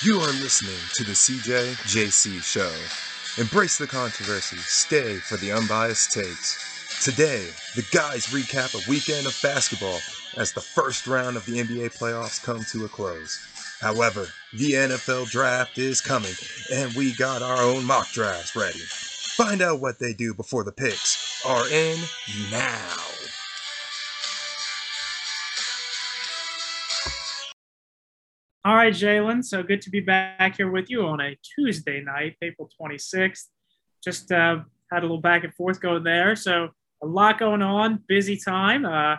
You are listening to the CJ JC Show. Embrace the controversy, stay for the unbiased takes. Today, the guys recap a weekend of basketball as the first round of the NBA playoffs come to a close. However, the NFL draft is coming, and we got our own mock drafts ready. Find out what they do before the picks are in now. All right, Jalen. So good to be back here with you on a Tuesday night, April 26th. Just uh, had a little back and forth going there. So a lot going on, busy time. Uh,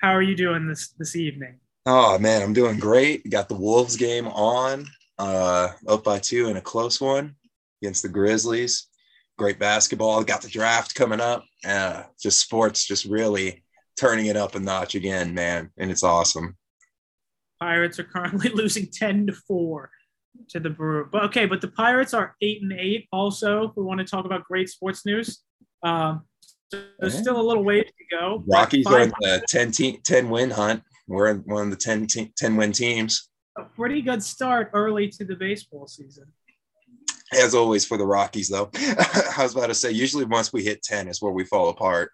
how are you doing this this evening? Oh man, I'm doing great. Got the Wolves game on, uh, up by two in a close one against the Grizzlies. Great basketball. Got the draft coming up. Uh, just sports, just really turning it up a notch again, man, and it's awesome. Pirates are currently losing 10 to 4 to the Brewer. But okay, but the Pirates are 8 and 8 also. We want to talk about great sports news. Um, so there's still a little ways to go. Rockies are in the 10, te- 10 win hunt. We're in one of the 10, te- 10 win teams. A pretty good start early to the baseball season. As always for the Rockies, though. I was about to say, usually once we hit 10 is where we fall apart.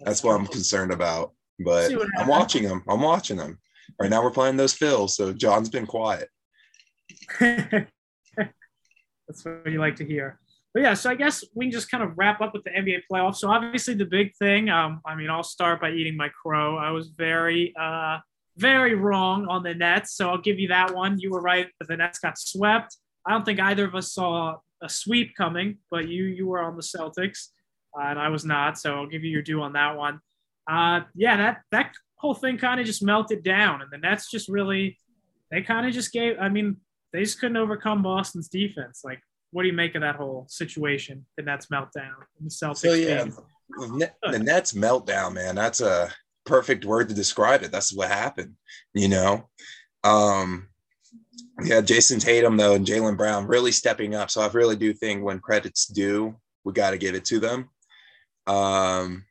That's what I'm concerned about. But I'm watching them. I'm watching them. Right now we're playing those fills, so John's been quiet. That's what you like to hear. But yeah, so I guess we can just kind of wrap up with the NBA playoffs. So obviously the big thing, um, I mean, I'll start by eating my crow. I was very, uh, very wrong on the Nets. So I'll give you that one. You were right that the Nets got swept. I don't think either of us saw a sweep coming, but you you were on the Celtics, uh, and I was not. So I'll give you your due on that one. Uh, yeah, that that whole thing kind of just melted down, and the Nets just really they kind of just gave. I mean, they just couldn't overcome Boston's defense. Like, what do you make of that whole situation? The Nets meltdown in the Celtics. So yeah, the Nets meltdown, man. That's a perfect word to describe it. That's what happened. You know, um, yeah, Jayson Tatum though and Jaylen Brown really stepping up. So I really do think when credits due, we got to give it to them. Um,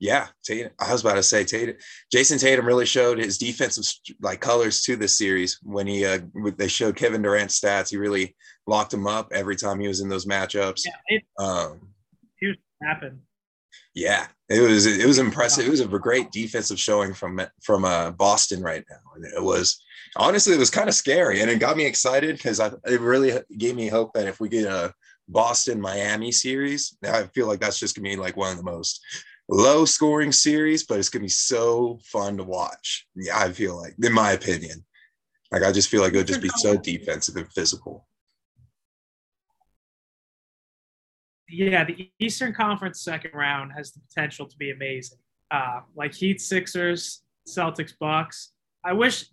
yeah, Tatum, I was about to say Tatum. Jayson Tatum really showed his defensive like colors to this series when he uh, they showed Kevin Durant's stats. He really locked him up every time he was in those matchups. Yeah, it, um, happened. Yeah, it was it was impressive. It was a great defensive showing from from uh, Boston right now, and it was honestly it was kind of scary, and it got me excited because I it really gave me hope that if we get a Boston Miami series, I feel like that's just gonna be like one of the most low scoring series, but it's gonna be so fun to watch. Yeah, I feel like, in my opinion, like I just feel like it'll just be so defensive and physical. Yeah, the Eastern Conference second round has the potential to be amazing. Uh, like Heat, Sixers, Celtics, Bucks. I wish.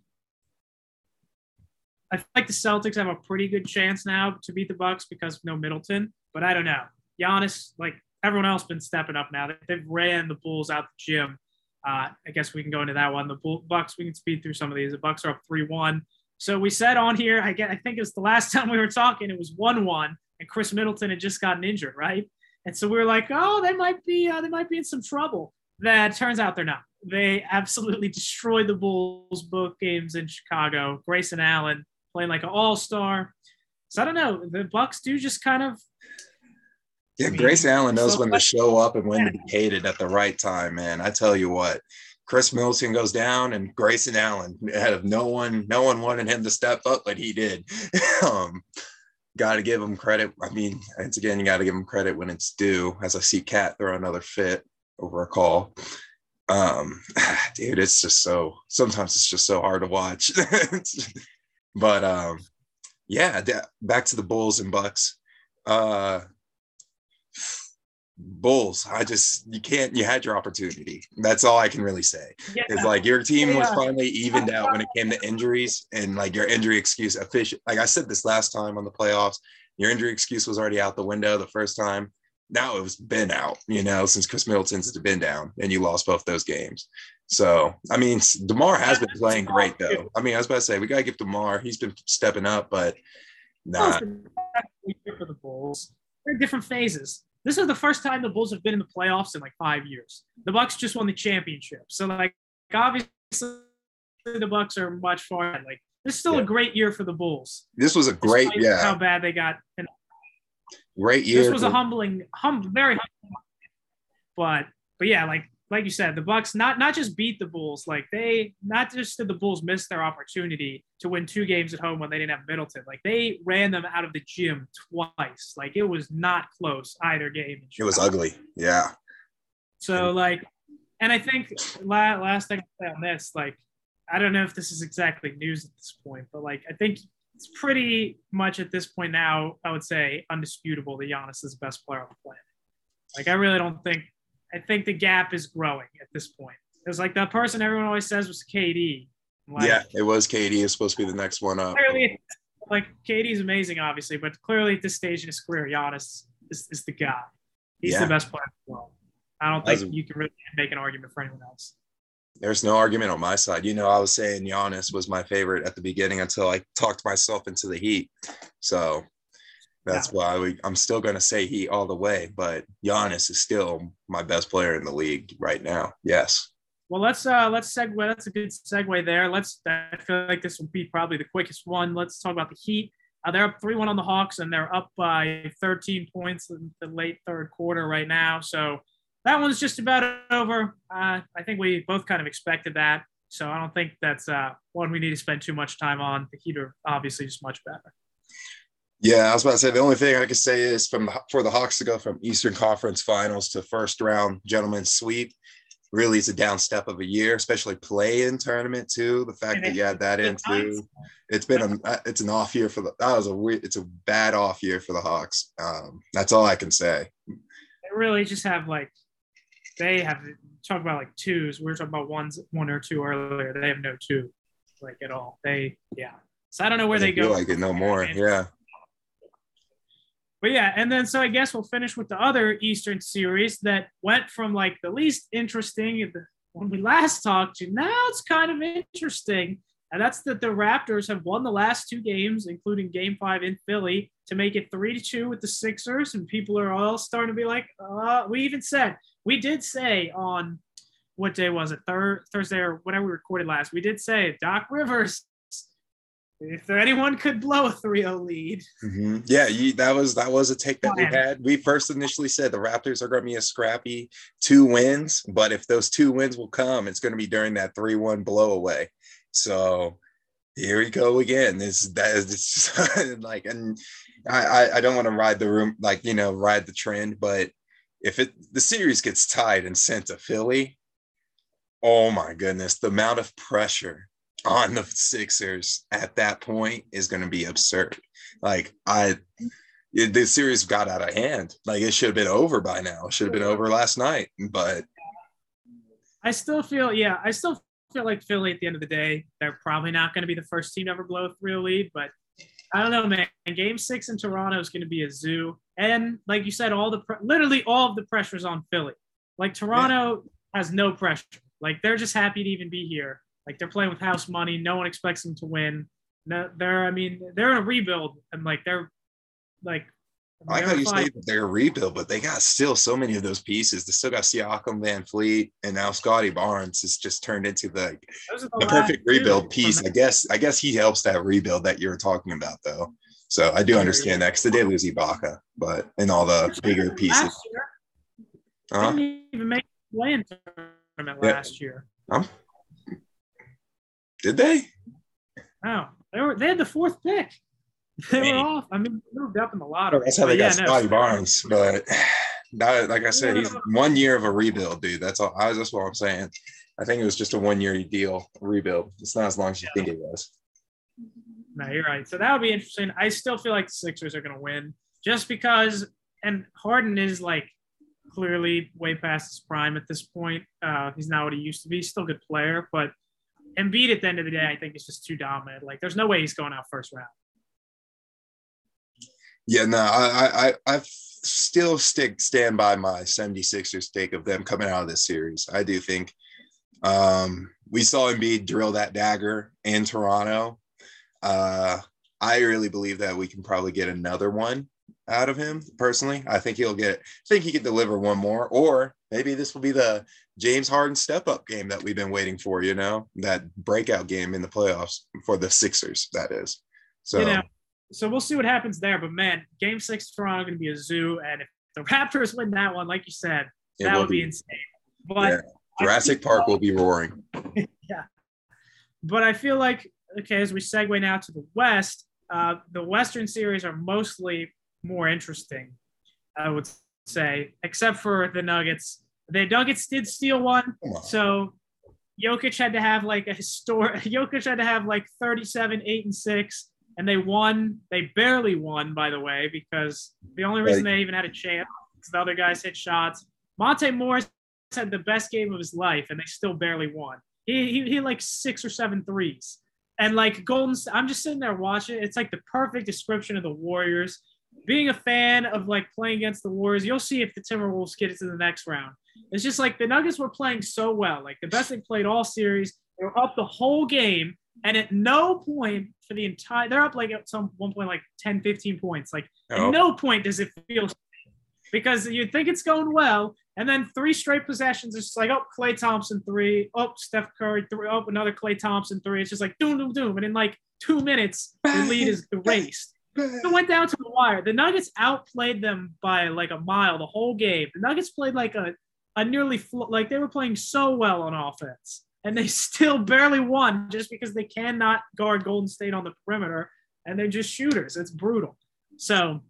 I feel like the Celtics have a pretty good chance now to beat the Bucks because of no Middleton, but I don't know. Giannis, like everyone else been stepping up now. They've ran the Bulls out the gym. Uh, I guess we can go into that one. The Bull, Bucks, we can speed through some of these. The Bucks are up three one. So we said on here, I get, I think it's the last time we were talking, it was one one, and Khris Middleton had just gotten injured, right? And so we were like, oh, they might be, uh, they might be in some trouble. That turns out they're not. They absolutely destroyed the Bulls both games in Chicago. Grayson Allen playing like an all star. So I don't know. The Bucks do just kind of yeah, Grayson Allen knows so when to show up and when to be hated at the right time, man. I tell you what, Khris Middleton goes down and Grayson Allen had no one, no one wanted him to step up, but he did. um, got to give him credit. I mean, once again, you got to give him credit when it's due. As I see Cat throw another fit over a call. Um, dude, it's just so. Sometimes it's just so hard to watch. but um, yeah, back to the Bulls and Bucks. Uh, Bulls, I just you can't. You had your opportunity. That's all I can really say. Yeah. It's like your team yeah. was finally evened out when it came to injuries and like your injury excuse official. Like I said this last time on the playoffs, your injury excuse was already out the window the first time. Now it was been out, you know, since Khris Middleton's been down and you lost both those games. So I mean, DeMar has been playing great though. I mean, I was about to say we gotta give DeMar. He's been stepping up, but not. For the Bulls, they're different phases this is the first time the Bulls have been in the playoffs in like five years. The Bucks just won the championship, so like obviously the Bucks are much far. Like this is still Yeah. a great year for the Bulls. This was a great, yeah, How bad they got. Great year. this was a humbling, hum, very humbling. But but yeah, like like you said, the Bucks not not just beat the Bulls, like they not just did the Bulls miss their opportunity to win two games at home when they didn't have Middleton. Like they ran them out of the gym twice. Like it was not close either game. it was ugly. Yeah. So like, and I think la- last thing I say on this, like, I don't know if this is exactly news at this point, but like, I think it's pretty much at this point now. I would say undisputable that Giannis is the best player on the planet. Like, I really don't think. I think the gap is growing at this point. It's like the person everyone always says was KD. Like, yeah, it was KD. It's supposed to be the next one up. Clearly, like KD is amazing, obviously, but clearly at this stage in his career, Giannis is, is the guy. He's Yeah. the best player in the world. I don't think you can really make an argument for anyone else. There's no argument on my side. You know, I was saying Giannis was my favorite at the beginning until I talked myself into the Heat. So that's why we, I'm still going to say Heat all the way. But Giannis is still my best player in the league right now. Yes. Well, let's uh let's segue. That's a good segue there. Let's. I feel like this will be probably the quickest one. Let's talk about the Heat. Uh, they're up three one on the Hawks, and they're up by 13 points in the late third quarter right now. So that one's just about over. Uh, I think we both kind of expected that. So I don't think that's uh, one we need to spend too much time on. The Heat are obviously just much better. Yeah, I was about to say the only thing I could say is from for the Hawks to go from Eastern Conference Finals to first round gentlemen's sweep really is a down step of a year, especially play in tournament too. The fact that you had that in too, it's been a it's an off year for the that was a weird it's a bad off year for the Hawks. Um, that's all I can say. They really just have like they have talk about like twos. We were talking about ones one or two earlier. They have no two like at all. They yeah. So I don't know where they feel go. like it no more. Yeah. But yeah, and then so I guess we'll finish with the other Eastern series that went from like the least interesting when we last talked to now it's kind of interesting. And that's that the Raptors have won the last two games, including game five in Philly, to make it three to two with the Sixers. And people are all starting to be like, uh, we even said, we did say on what day was it? Thir- Thursday or whatever we recorded last, we did say Doc Rivers, if there anyone could blow a 3-0 lead, Mhm. Yeah, you, that was that was a take that we had. We first initially said the Raptors are going to be a scrappy two wins, but if those two wins will come, it's going to be during that three-one blowaway. So here we go again. This that is like, and I I, I don't want to ride the room like you know ride the trend, but if it the series gets tied and sent to Philly, oh my goodness, the amount of pressure on the Sixers at that point is going to be absurd. Like I, it, the series got out of hand. Like it should have been over by now. It should have been over last night. But I still feel, yeah, I still feel like Philly at the end of the day, they're probably not going to be the first team to ever blow a 3 lead, but I don't know, man. Game six in Toronto is going to be a zoo. And like you said, all the, pre- literally all of the pressure is on Philly. Like Toronto has no pressure. Like they're just happy to even be here. Like they're playing with house money. No one expects them to win. No, they're, I mean, they're in a rebuild and like they're like, I like how you say that they're a rebuild, but they got still so many of those pieces. They still got Siakam, VanVleet, and now Scottie Barnes has just turned into the, are the perfect rebuild piece. I guess I guess he helps that rebuild that you were talking about though. So I do understand that because they did lose Ibaka, but and all the bigger pieces. Year, Uh-huh. didn't even make the play-in tournament Yeah. last year. Did they? No, they were they had the fourth pick. They Man. were off. I mean, they moved up in the lottery. That's how they But yeah, got no, Scottie Barnes. But that, like I said, he's one year of a rebuild, dude. That's all. I, that's what I'm saying. I think it was just a one year deal rebuild. It's not as long as you think it was. No, you're right. So that would be interesting. I still feel like the Sixers are going to win just because, and Harden is like clearly way past his prime at this point. Uh, he's not what he used to be. He's still a good player, but Embiid at the end of the day, I think is just too dominant. Like, there's no way he's going out first round. Yeah, no, I, I, I, still stick stand by my 76ers take of them coming out of this series. I do think um, we saw Embiid drill that dagger in Toronto. Uh, I really believe that we can probably get another one out of him personally. I think he'll get, I think he could deliver one more, or maybe this will be the James Harden step up game that we've been waiting for, you know, that breakout game in the playoffs for the Sixers, that is. So, you know, so we'll see what happens there. But man, game six Toronto going to be a zoo. And if the Raptors win that one, like you said, that would be, be insane. But yeah. Jurassic Park will be roaring. yeah. But I feel like, okay, as we segue now to the West, uh, the Western series are mostly more interesting, I would say, except for the Nuggets. The Nuggets did steal one. So Jokic had to have like a historic, Jokic had to have like 37, 8, and 6. And they won. They barely won, by the way, because the only reason right. they even had a chance is the other guys hit shots. Monte Morris had the best game of his life, and they still barely won. He, he, he like six or seven threes. And like Golden, I'm just sitting there watching. It's like the perfect description of the Warriors. Being a fan of like playing against the Warriors, you'll see if the Timberwolves get it to the next round. It's just like the Nuggets were playing so well, like the best they played all series. They were up the whole game, and at no point for the entire, they're up like at some one point like 10, 15 points. Like oh. at no point does it feel because you think it's going well, and then three straight possessions. It's just like, oh, Klay Thompson three, oh, Steph Curry three, oh, another Klay Thompson three. It's just like doom, doom, doom. And in like two minutes, the lead is erased. It went down to the wire. The Nuggets outplayed them by like a mile the whole game. The Nuggets played like a, a nearly fl- like they were playing so well on offense, and they still barely won just because they cannot guard Golden State on the perimeter, and they're just shooters. It's brutal. So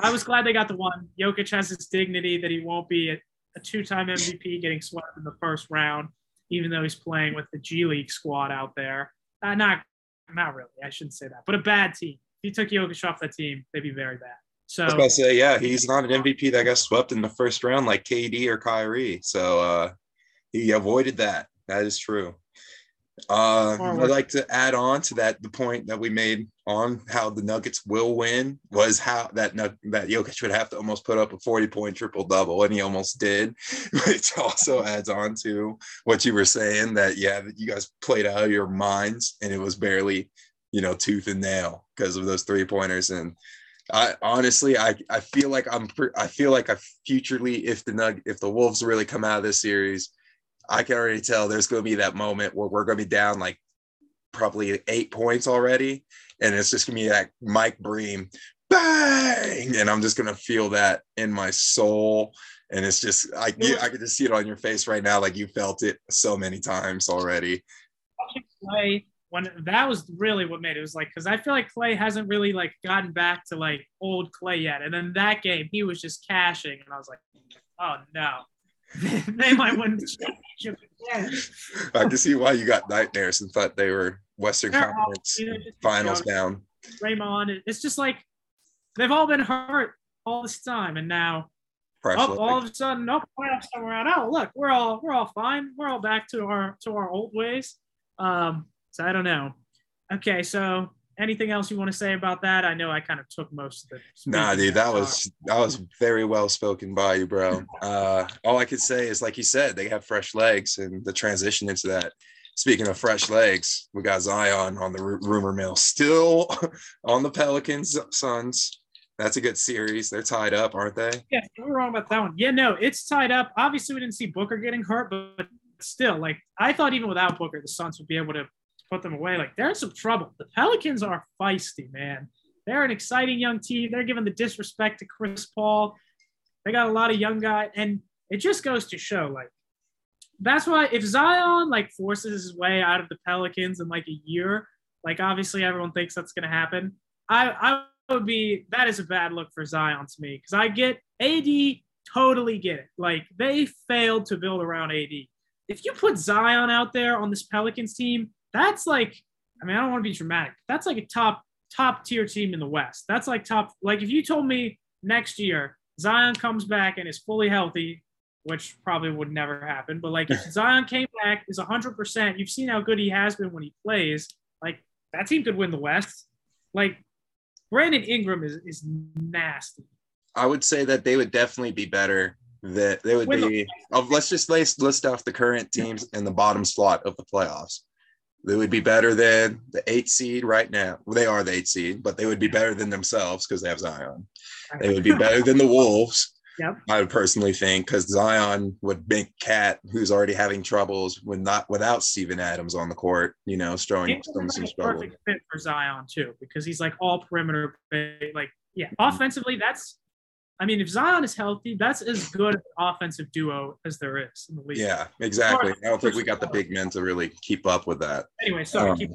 I was glad they got the one. Jokic has his dignity that he won't be a, a two-time MVP getting swept in the first round, even though he's playing with the G League squad out there. Uh, not, not really. I shouldn't say that, but a bad team. If you took Jokic off that team, they'd be very bad. So I was about to say, yeah, he's not an MVP that got swept in the first round like KD or Kyrie. So uh, he avoided that. That is true. Uh, I'd like to add on to that the point that we made on how the Nuggets will win was how that that Jokic would have to almost put up a 40 point triple double, and he almost did, which also adds on to what you were saying that yeah, you guys played out of your minds, and it was barely you know tooth and nail because of those three pointers and. I honestly, I, I feel like I'm, I feel like I futurely, if the Nug, if the Wolves really come out of this series, I can already tell there's going to be that moment where we're going to be down like probably eight points already. And it's just going to be that Mike Breen, bang. And I'm just going to feel that in my soul. And it's just, I, I can just see it on your face right now. Like you felt it so many times already. When that was really what made it, it was like, cause I feel like Klay hasn't really like gotten back to like old Klay yet. And then that game, he was just cashing. And I was like, oh no they might win the championship again. I can see why you got nightmares and thought they were Western They're Conference all, you know, finals you know, down. Raymond, it's just like they've all been hurt all this time, and now oh, all of a sudden, oh, playoffs come around. Oh, look, we're all we're all fine. We're all back to our to our old ways. Um, so I don't know. Okay, so anything else you want to say about that? I know I kind of took most of it. Nah, dude, that was that was very well spoken by you, bro. Uh, all I could say is, like you said, they have fresh legs, and the transition into that. Speaking of fresh legs, we got Zion on the rumor mill, still on the Pelicans Suns. That's a good series. They're tied up, aren't they? Yeah, we're wrong about that one. Yeah, no, it's tied up. Obviously, we didn't see Booker getting hurt, but still, like I thought, even without Booker, the Suns would be able to put them away. Like they're in some trouble. The Pelicans are feisty, man. They're an exciting young team. They're giving the disrespect to Chris Paul. They got a lot of young guys, and it just goes to show, like, that's why if Zion like forces his way out of the Pelicans in like a year, like obviously everyone thinks that's gonna happen. I I would be that is a bad look for Zion to me because I get AD totally get it. Like they failed to build around AD. If you put Zion out there on this Pelicans team, that's like, I mean, I don't want to be dramatic. That's like a top top tier team in the West. That's like top. Like if you told me next year Zion comes back and is fully healthy, which probably would never happen, but like if Zion came back is 100%, you've seen how good he has been when he plays. Like that team could win the West. Like Brandon Ingram is is nasty. I would say that they would definitely be better. That they would be. The, let's just list list off the current teams in the bottom slot of the playoffs. They would be better than the eight seed right now. Well, they are the eight seed, but they would be better than themselves because they have Zion. They would be better than the Wolves. Yep. I would personally think because Zion would make Cat, who's already having troubles with not without Steven Adams on the court, you know, showing some, some struggle. Perfect fit for Zion too, because he's like all perimeter, like yeah, offensively. That's, I mean, if Zion is healthy, that's as good an offensive duo as there is in the league. Yeah, exactly. I don't think we got the big men to really keep up with that. Anyway, sorry. Um, keep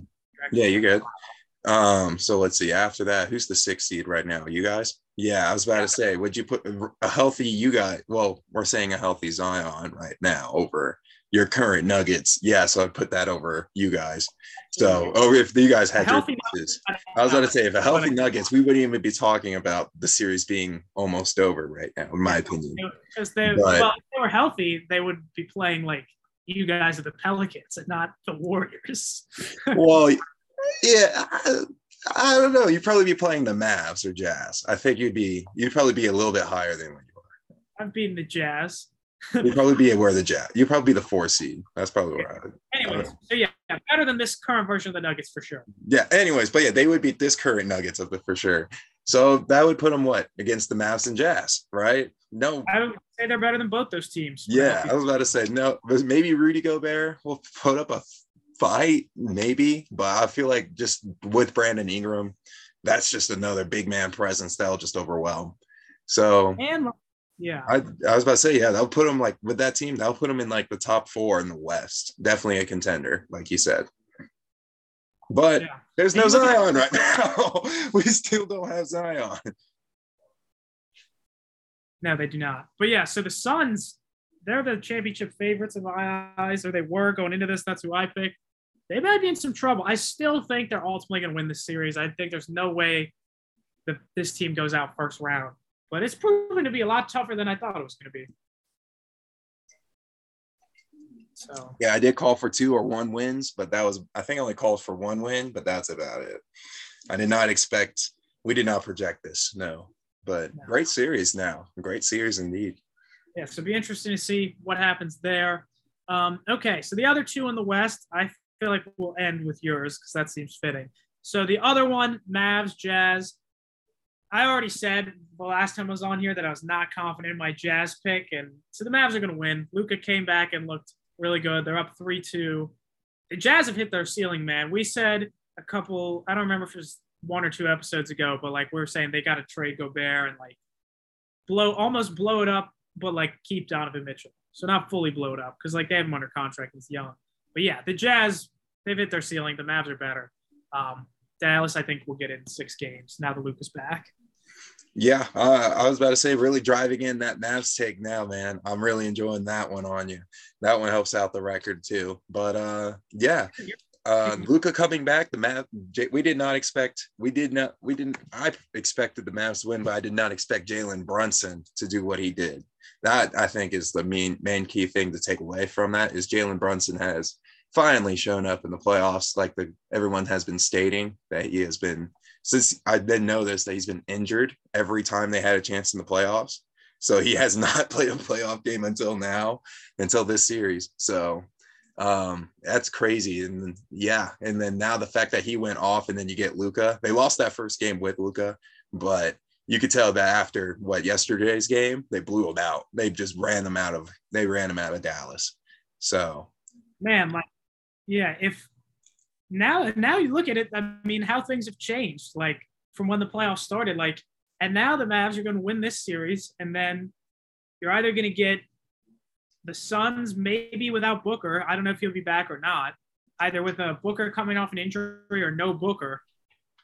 Yeah, you're good. Um, so let's see. After that, who's the sixth seed right now? You guys? Yeah, I was about to say, would you put a healthy you guys? Well, we're saying a healthy Zion right now over your current Nuggets. Yeah, so I'd put that over you guys. So, oh, if you guys had your choices. I was going to say, if a healthy Nuggets, we wouldn't even be talking about the series being almost over right now, in my opinion. because they, But- well, if they were healthy, they would be playing like you guys are the Pelicans and not the Warriors. Well, yeah, I, I don't know. You'd probably be playing the Mavs or Jazz. I think you'd be you'd probably be a little bit higher than what you are. I've beaten the Jazz. You'd probably be where the Jazz. You'd probably be the four seed. That's probably where I would. Anyways, so yeah, better than this current version of the Nuggets for sure. Yeah. Anyways, but yeah, they would beat this current Nuggets of it for sure. So that would put them what against the Mavs and Jazz, right? No. I would say they're better than both those teams. Yeah, I was about to say no. But maybe Rudy Gobert will put up a fight, maybe. But I feel like just with Brandon Ingram, that's just another big man presence that'll just overwhelm. So and yeah, I, I was about to say, yeah, that'll put them like with that team, that'll put them in like the top four in the West. Definitely a contender, like you said. But yeah. there's no Zion right now. we still don't have Zion. No, they do not. But yeah, so the Suns, they're the championship favorites in my eyes, or they were going into this. That's who I picked. They might be in some trouble. I still think they're ultimately going to win this series. I think there's no way that this team goes out first round. But it's proven to be a lot tougher than I thought it was going to be. So Yeah, I did call for two or one wins, but that was I think I only called for one win, but that's about it. I did not expect we did not project this, no. But No. great series now. Great series indeed. yeah, so be interesting to see what happens there. Um, okay, so the other two in the West, I feel like we'll end with yours because that seems fitting. So the other one, Mavs, Jazz. I already said the last time I was on here that I was not confident in my Jazz pick, and so the Mavs are going to win. Luka came back and looked really good. They're up three two. The Jazz have hit their ceiling, man. We said a couple. I don't remember if it was one or two episodes ago, but like we were saying, they got to trade Gobert and like blow almost blow it up, but like keep Donovan Mitchell. So not fully blow it up because like they have him under contract. He's young, but yeah, the Jazz they've hit their ceiling. The Mavs are better. Um, Dallas, I think, will get in six games now that Luka's back. Yeah, uh, I was about to say, really driving in that Mavs take now, man. I'm really enjoying that one on you. That one helps out the record too. But uh, yeah, uh, Luka coming back, the Mav, we did not expect. We did not. We didn't. I expected the Mavs to win, but I did not expect Jalen Brunson to do what he did. That I think is the main main key thing to take away from that is Jalen Brunson has finally shown up in the playoffs, like the everyone has been stating that he has been since I didn't know this that he's been injured every time they had a chance in the playoffs. So he has not played a playoff game until now, until this series. So um that's crazy. And yeah, and then now the fact that he went off and then you get Luka. They lost that first game with Luka, but you could tell that after what yesterday's game, they blew him out. They just ran them out of they ran him out of Dallas. So Man, like yeah, if now now you look at it, I mean, how things have changed, like from when the playoffs started, like, and now the Mavs are going to win this series, and then you're either going to get the Suns maybe without Booker. I don't know if he'll be back or not. Either with a Booker coming off an injury or no Booker,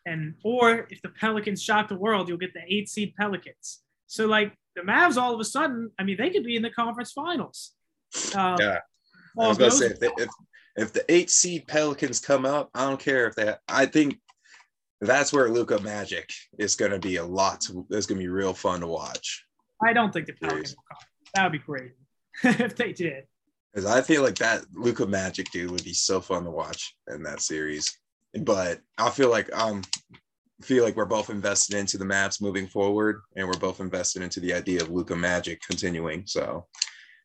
and or if the Pelicans shock the world, you'll get the eight seed Pelicans. So like the Mavs, all of a sudden, I mean, they could be in the conference finals. Um, Yeah. I was about to say if, they, if if the eight seed Pelicans come up, I don't care if they. I think that's where Luka Magic is going to be a lot. To, it's going to be real fun to watch I don't think the Pelicans will come. That would be crazy if they did. because I feel like that Luka Magic dude would be so fun to watch in that series. But I feel like um feel like we're both invested into the Mavs moving forward, and we're both invested into the idea of Luka Magic continuing. So,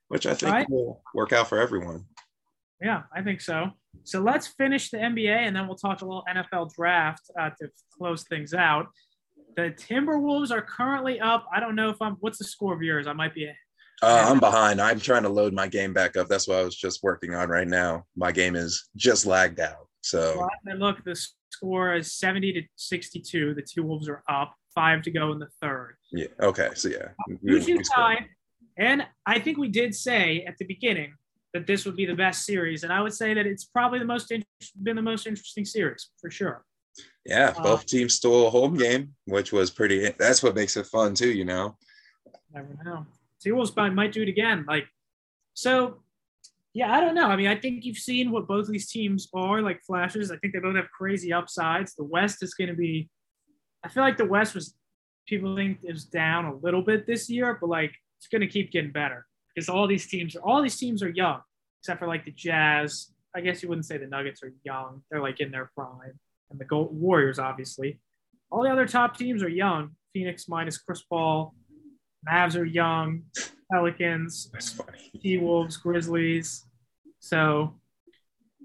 which I think Right. will work out for everyone. Yeah, I think so. So let's finish the NBA and then we'll talk a little NFL draft uh, to close things out. The Timberwolves are currently up. I don't know if I'm. What's the score of yours? I might be. Uh, I'm behind. I'm trying to load my game back up. That's what I was just working on right now. My game is just lagged out. So well, look, the score is 70 to 62. The two Wolves are up. Five to go in the third. Yeah. Okay. So yeah. Two tie. And I think we did say at the beginning that this would be the best series, and I would say that it's probably the most in- been the most interesting series for sure. Yeah, uh, both uh, teams stole a home game, which was pretty. That's what makes it fun too, you know. Never know. T-Wolves might do it again. Like, so yeah, I don't know. I mean, I think you've seen what both these teams are like flashes. I think they both have crazy upsides. The West is going to be, I feel like the West was, people think it was down a little bit this year, but like it's going to keep getting better because all these teams are, all these teams are young, except for like the Jazz. I guess you wouldn't say the Nuggets are young. They're like in their prime. And the Gold Warriors, obviously. All the other top teams are young. Phoenix minus Chris Paul. Mavs are young. Pelicans, T Wolves, Grizzlies. So,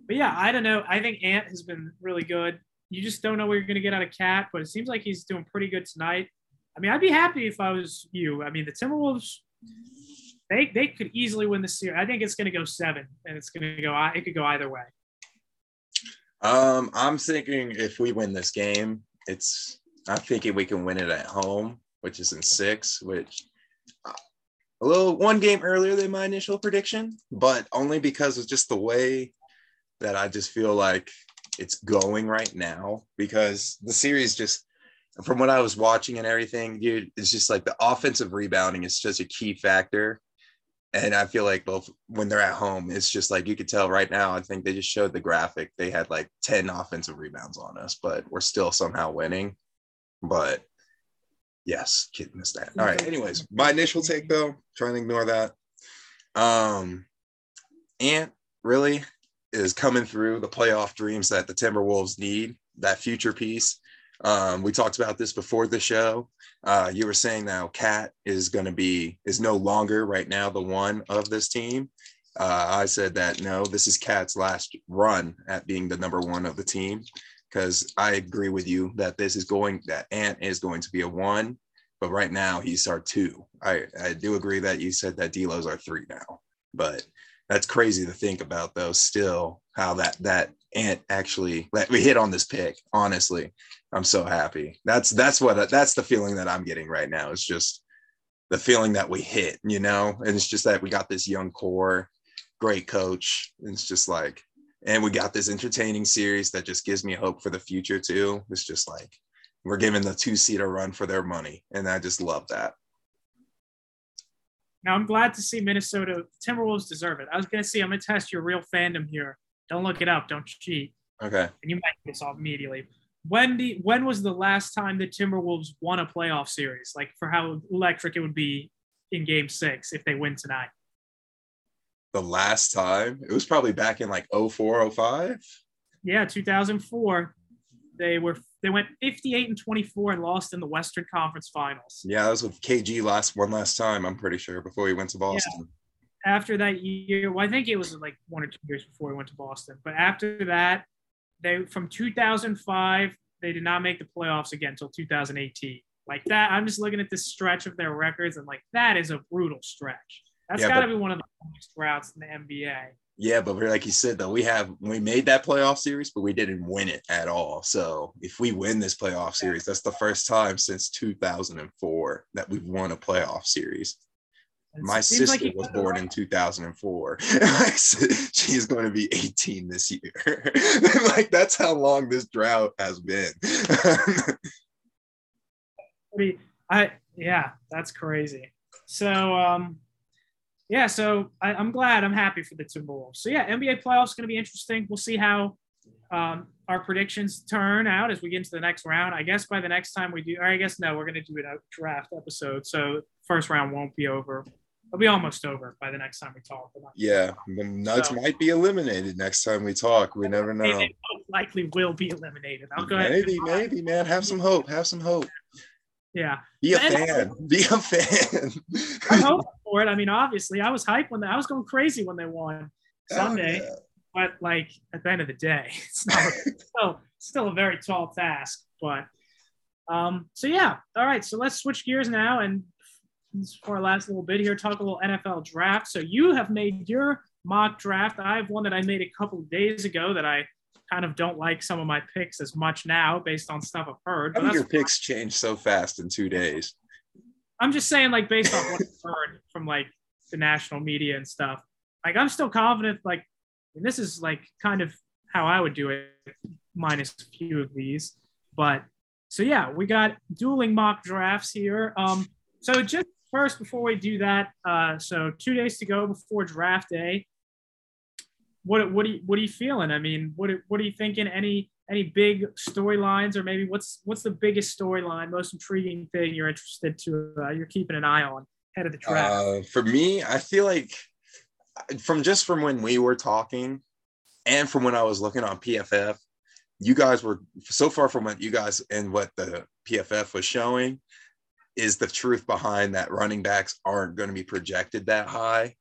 but yeah, I don't know. I think Ant has been really good. You just don't know where you're going to get out of Cat, but it seems like he's doing pretty good tonight. I mean, I'd be happy if I was you. I mean, the Timberwolves, they they could easily win the series. I think it's going to go seven, and it's going to go. It could go either way. Um, I'm thinking if we win this game, it's. I'm thinking we can win it at home, which is in six, which a little one game earlier than my initial prediction, but only because of just the way that I just feel like it's going right now. Because the series just, from what I was watching and everything, dude, it's just like the offensive rebounding is such a key factor. And I feel like both when they're at home, it's just like you could tell right now. I think they just showed the graphic. They had like 10 offensive rebounds on us, but we're still somehow winning. But Yes, kid missed that. All right. Anyways, my initial take though, trying to ignore that. Um, Ant really is coming through the playoff dreams that the Timberwolves need. That future piece. Um, we talked about this before the show. Uh, you were saying now Cat is going to be is no longer right now the one of this team. Uh, I said that no, this is Cat's last run at being the number one of the team because I agree with you that this is going that Ant is going to be a one, but right now he's our two. I I do agree that you said that D'Lo's our three now, but that's crazy to think about though. Still, how that that Ant actually that we hit on this pick. Honestly, I'm so happy. That's that's what that's the feeling that I'm getting right now. It's just the feeling that we hit, you know, and it's just that we got this young core, great coach. It's just like and we got this entertaining series that just gives me hope for the future too. It's just like we're giving the two seat a run for their money, and I just love that. Now I'm glad to see Minnesota Timberwolves deserve it. I was gonna see. I'm gonna test your real fandom here. Don't look it up. Don't cheat. Okay. And you might get this off immediately. When the when was the last time the Timberwolves won a playoff series? Like for how electric it would be in Game Six if they win tonight the last time it was probably back in like 04 05 yeah 2004 they were they went 58 and 24 and lost in the western conference finals yeah that was with kg last one last time i'm pretty sure before he went to boston yeah. After that year well i think it was like one or two years before he went to boston but after that they from 2005 they did not make the playoffs again until 2018 like that i'm just looking at this stretch of their records and like that is a brutal stretch that's yeah, got to be one of the longest routes in the NBA. Yeah, but like you said, though, we have we made that playoff series, but we didn't win it at all. So if we win this playoff series, that's the first time since 2004 that we've won a playoff series. My sister like was born in 2004. She's going to be 18 this year. like that's how long this drought has been. I yeah, that's crazy. So um yeah, so I, am glad. I'm happy for the Timberwolves. So yeah, NBA playoffs going to be interesting. We'll see how um, our predictions turn out as we get into the next round. I guess by the next time we do, or I guess no, we're going to do a draft episode. So first round won't be over. It'll be almost over by the next time we talk. Yeah, the Nuggets so, might be eliminated next time we talk. We never know. They likely will be eliminated. I'll go maybe, ahead. Maybe, maybe, man. Have some hope. Have some hope. Yeah. Be a fan. Be a fan. I hope for it. I mean, obviously, I was hyped when they, I was going crazy when they won Sunday, oh, yeah. but like at the end of the day, it's not still still a very tall task. But Um, so yeah, all right. So let's switch gears now and for our last little bit here, talk a little NFL draft. So you have made your mock draft. I have one that I made a couple of days ago that I kind of don't like some of my picks as much now based on stuff I've heard. How your picks change so fast in two days? I'm just saying, like based on what I've heard from like the national media and stuff. Like I'm still confident. Like and this is like kind of how I would do it, minus a few of these. But so yeah, we got dueling mock drafts here. Um, so just first, before we do that, uh, so two days to go before draft day. What what are you, what are you feeling? I mean, what what are you thinking? Any any big storylines, or maybe what's what's the biggest storyline, most intriguing thing you're interested to uh, you're keeping an eye on head of the draft? Uh, for me, I feel like from just from when we were talking, and from when I was looking on PFF, you guys were so far from what you guys and what the PFF was showing is the truth behind that running backs aren't going to be projected that high.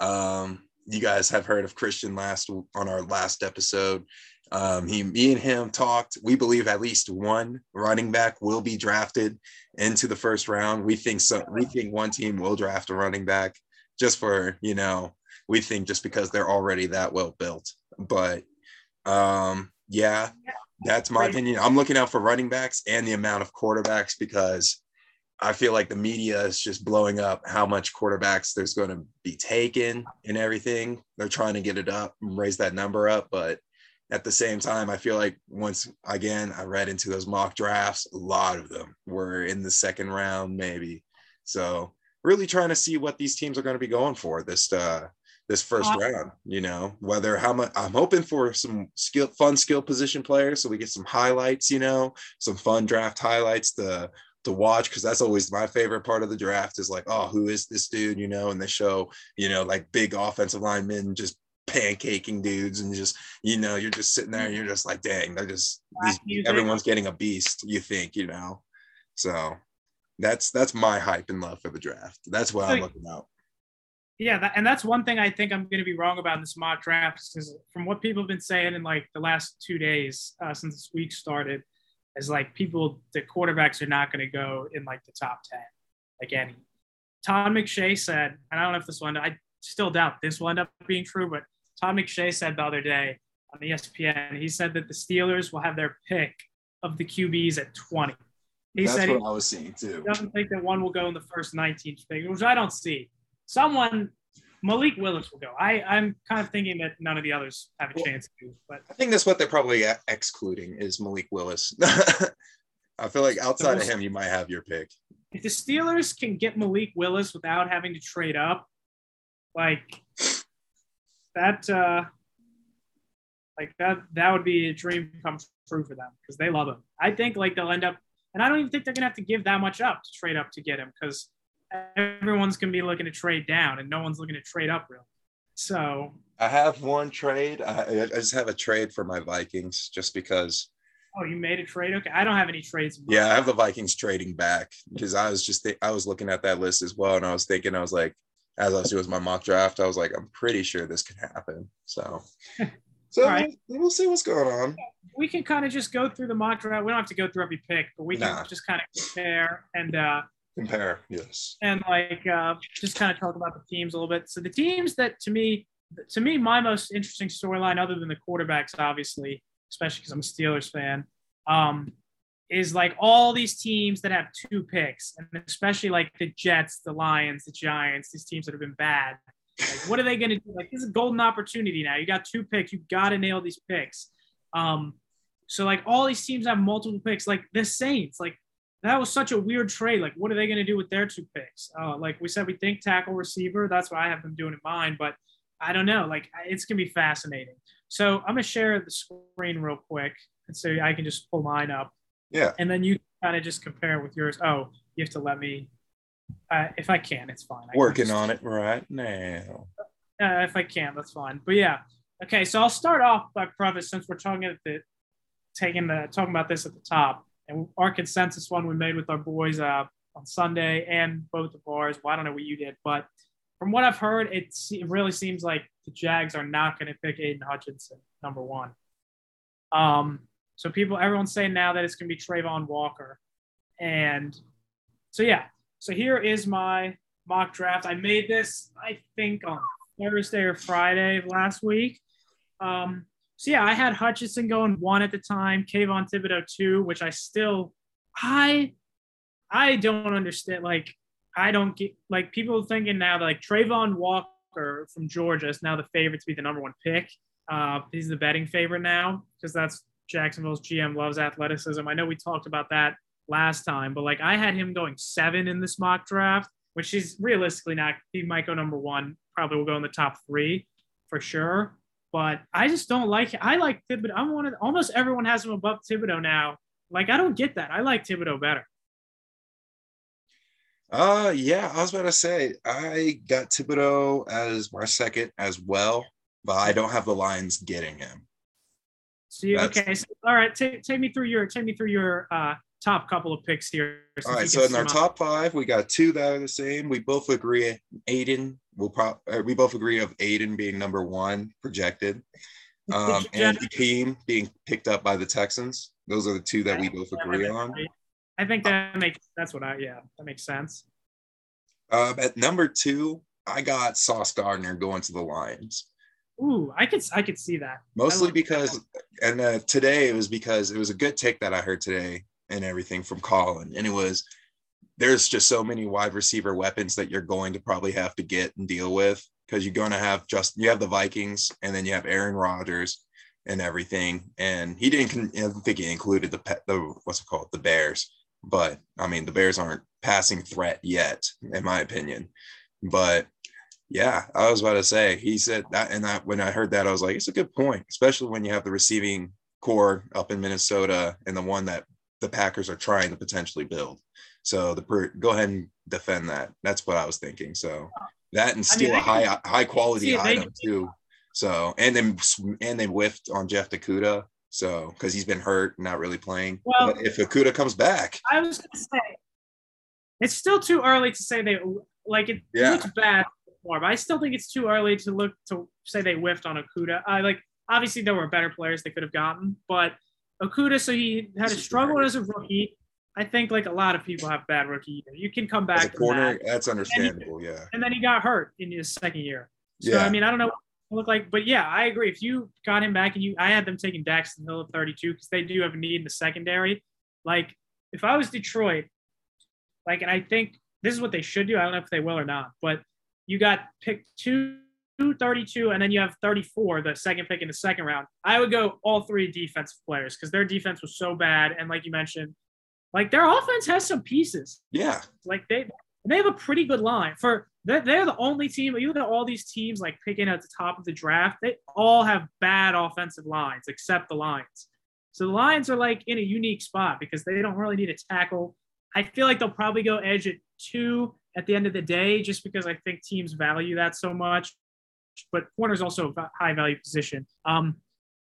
Um, you guys have heard of Christian last on our last episode. Um, he, me and him talked. We believe at least one running back will be drafted into the first round. We think so. We think one team will draft a running back just for you know. We think just because they're already that well built. But um, yeah, that's my opinion. I'm looking out for running backs and the amount of quarterbacks because I feel like the media is just blowing up how much quarterbacks there's going to be taken and everything. They're trying to get it up and raise that number up. But at the same time, I feel like once again, I read into those mock drafts, a lot of them were in the second round, maybe. So really trying to see what these teams are going to be going for this uh this first round, you know, whether how much I'm hoping for some skill fun skill position players so we get some highlights, you know, some fun draft highlights to to watch because that's always my favorite part of the draft is like, oh, who is this dude? You know, and they show, you know, like big offensive linemen just pancaking dudes and just, you know, you're just sitting there and you're just like, dang, they're just these, everyone's getting a beast, you think, you know. So that's that's my hype and love for the draft. That's what so, I'm looking out. Yeah, that, and that's one thing I think I'm going to be wrong about in this mock draft because from what people have been saying in like the last two days uh, since this week started, is like people, the quarterbacks are not going to go in like the top 10, like any. Todd McShay said, and I don't know if this one, I still doubt this will end up being true, but Todd McShay said the other day on ESPN, he said that the Steelers will have their pick of the QBs at 20. He That's said what he I was seeing too. He Doesn't think that one will go in the first 19th pick, which I don't see. Someone Malik Willis will go. I, I'm kind of thinking that none of the others have a well, chance to, but I think that's what they're probably excluding is Malik Willis. I feel like outside of him, you might have your pick. If the Steelers can get Malik Willis without having to trade up, like that, uh, like that, that would be a dream come true for them because they love him. I think like they'll end up, and I don't even think they're gonna have to give that much up to trade up to get him because everyone's going to be looking to trade down and no one's looking to trade up really. So I have one trade. I, I just have a trade for my Vikings just because. Oh, you made a trade? Okay. I don't have any trades. Yeah, I have the Vikings trading back because I was just, th- I was looking at that list as well. And I was thinking, I was like, as I was doing my mock draft, I was like, I'm pretty sure this could happen. So, so right. we'll see what's going on. We can kind of just go through the mock draft. We don't have to go through every pick, but we can nah. just kind of compare and, uh, compare yes. And like uh, just kind of talk about the teams a little bit. So the teams that to me to me my most interesting storyline other than the quarterbacks obviously especially because i'm a steelers fan um, is like all these teams that have two picks and especially like the jets the lions the giants these teams that have been bad. Like what are they going to do? Like this is a golden opportunity now. You got two picks. You got to nail these picks. Um, so like all these teams have multiple picks. Like the saints like that was such a weird trade. Like, what are they going to do with their two picks? Uh, like we said, we think tackle receiver. That's what I have them doing in mind. But I don't know. Like, it's going to be fascinating. So I'm going to share the screen real quick, and so I can just pull mine up. Yeah. And then you kind of just compare with yours. Oh, you have to let me. Uh, if I can, it's fine. I Working just, on it right now. Uh, if I can, that's fine. But yeah. Okay, so I'll start off by preface since we're talking at the taking the talking about this at the top and our consensus one we made with our boys uh, on Sunday and both of ours. Well, I don't know what you did, but from what I've heard, it, it really seems like the Jags are not going to pick Aidan Hutchinson number one. Um, so people, everyone's saying now that it's going to be Travon Walker. And so, yeah. So here is my mock draft. I made this, I think, on Thursday or Friday of last week. Um, so yeah, I had Hutchinson going one at the time, Kayvon Thibodeaux two, which I still, I, I don't understand. Like, I don't get like people thinking now that like Travon Walker from Georgia is now the favorite to be the number one pick. Uh, he's the betting favorite now because that's Jacksonville's GM loves athleticism. I know we talked about that last time, but like I had him going seven in this mock draft, which is realistically not. He might go number one. Probably will go in the top three for sure. But I just don't like. I like Thibodeaux. I'm one of almost everyone has him above Thibodeaux now. Like I don't get that. I like Thibodeaux better. Uh yeah, I was about to say I got Thibodeaux as my second as well, but I don't have the Lions getting him. So you, okay, so, all right, take, take me through your take me through your uh, top couple of picks here. All right, so in our up. top five, we got two that are the same. We both agree Aidan will probably uh, we both agree of Aidan being number one projected, um, and Akeem being picked up by the Texans. Those are the two that we both agree on. I think that makes that's what I yeah that makes sense. Uh, at number two, I got Sauce Gardner going to the Lions. Ooh, I could I could see that. Mostly because, that. and uh, today it was because it was a good take that I heard today and everything from Colin, and it was there's just so many wide receiver weapons that you're going to probably have to get and deal with because you're going to have just you have the Vikings and then you have Aaron Rodgers and everything, and he didn't I don't think he included the the what's it called? The Bears, but I mean the Bears aren't passing threat yet in my opinion, but yeah, I was about to say he said that, and that when I heard that, I was like, it's a good point, especially when you have the receiving corps up in Minnesota and the one that the Packers are trying to potentially build. So the go ahead and defend that. That's what I was thinking. So that and still I mean, a high high quality item too. So and then and they whiffed on Jeff Okudah. So because he's been hurt, not really playing. Well, but if Okudah comes back, I was gonna say it's still too early to say they like it yeah. looks bad more. But I still think it's too early to look to say they whiffed on Okudah. I like obviously there were better players they could have gotten, but Okudah, so he had a struggle as a rookie. I think like a lot of people have bad rookie year. You can come back. Corner, that. that's understandable. And he, yeah. And then he got hurt in his second year. So yeah. I mean, I don't know what it look like, but yeah, I agree. If you got him back and you, I had them taking Daxton Hill at 32 because they do have a need in the secondary. Like if I was Detroit, like, and I think this is what they should do. I don't know if they will or not, but you got picked two, 32, and then you have 34, the second pick in the second round. I would go all three defensive players because their defense was so bad. And like you mentioned, like their offense has some pieces. Yeah. Like they they have a pretty good line. For they're, they're the only team, you look at all these teams like picking at the top of the draft, they all have bad offensive lines except the Lions. So the Lions are like in a unique spot because they don't really need a tackle. I feel like they'll probably go edge at two at the end of the day, just because I think teams value that so much. But corner's also a high value position. Um,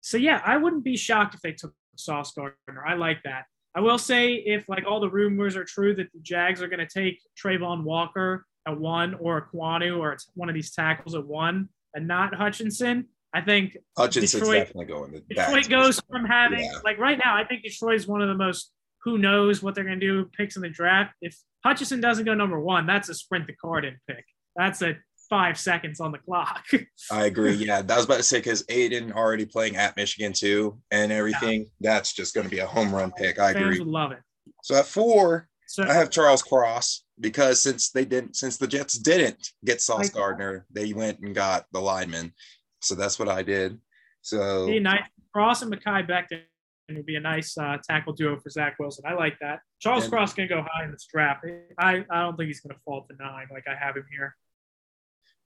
so yeah, I wouldn't be shocked if they took Sauce Gardner. I like that. I will say if like all the rumors are true that the Jags are going to take Travon Walker at one or Ekwonu or one of these tackles at one and not Hutchinson, I think Hutchinson's Detroit, definitely going. To Detroit goes from having yeah. like right now. I think Detroit is one of the most who knows what they're going to do picks in the draft. If Hutchinson doesn't go number one, that's a sprint the card in pick. That's a five seconds on the clock. I agree. Yeah, I was about to say because Aidan already playing at Michigan too and everything. Yeah. That's just going to be a home run pick. I Fans agree. Love it. So at four, so, I have Charles Cross because since they didn't, since the Jets didn't get Sauce Gardner, they went and got the lineman. So that's what I did. So nice. Cross and Mekhi Becton would be a nice uh, tackle duo for Zach Wilson. I like that. Charles and, Cross going to go high in this draft. I, I don't think he's going to fall to nine like I have him here.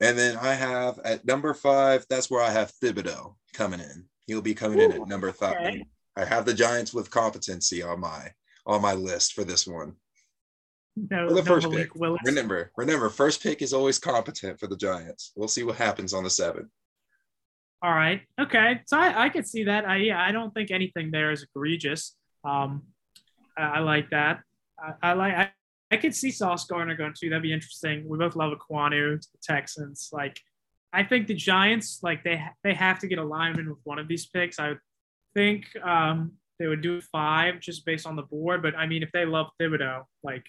And then I have at number five, that's where I have Thibodeaux coming in. He'll be coming Ooh, in at number five. Okay. I have the Giants with competency on my on my list for this one. No, for the no first pick. Remember, remember, first pick is always competent for the Giants. We'll see what happens on the seventh. All right. Okay. So I, I could see that. I yeah, I don't think anything there is egregious. Um, I, I like that. I, I like. I, could see Sauce Gardner going too. That'd be interesting. We both love Ekwonu, the Texans. Like, I think the Giants, like they they have to get a lineman with one of these picks. I think um, they would do five just based on the board. But I mean, if they love Thibodeaux, like,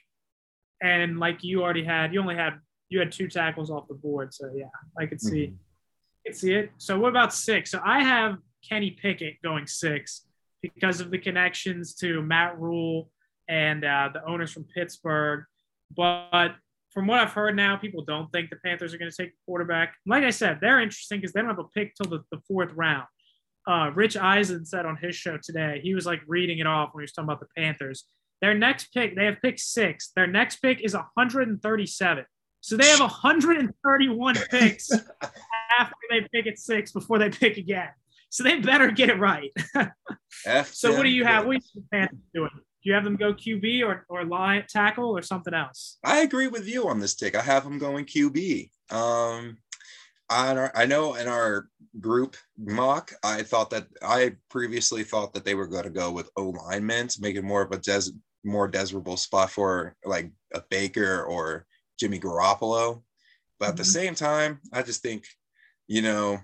and like you already had, you only had you had two tackles off the board, so yeah, I could see, mm-hmm. I could see it. So what about six? So I have Kenny Pickett going six because of the connections to Matt Rhule and uh, the owners from Pittsburgh. But from what I've heard now, people don't think the Panthers are going to take the quarterback. Like I said, they're interesting because they don't have a pick till the, the fourth round uh, Rich Eisen said on his show today, he was like reading it off when he was talking about the Panthers. Their next pick, they have pick six. Their next pick is 137. So they have 131 picks after they pick at six before they pick again. So they better get it right. so what do you have? What are the Panthers doing? Do you have them go QB or, or line tackle or something else? I agree with you on this tick. I have them going QB. Um, I, I know in our group mock, I thought that I previously thought that they were going to go with O linemen to make it more of a des- more desirable spot for like a Baker or Jimmy Garoppolo. But at the mm-hmm. same time, I just think, you know,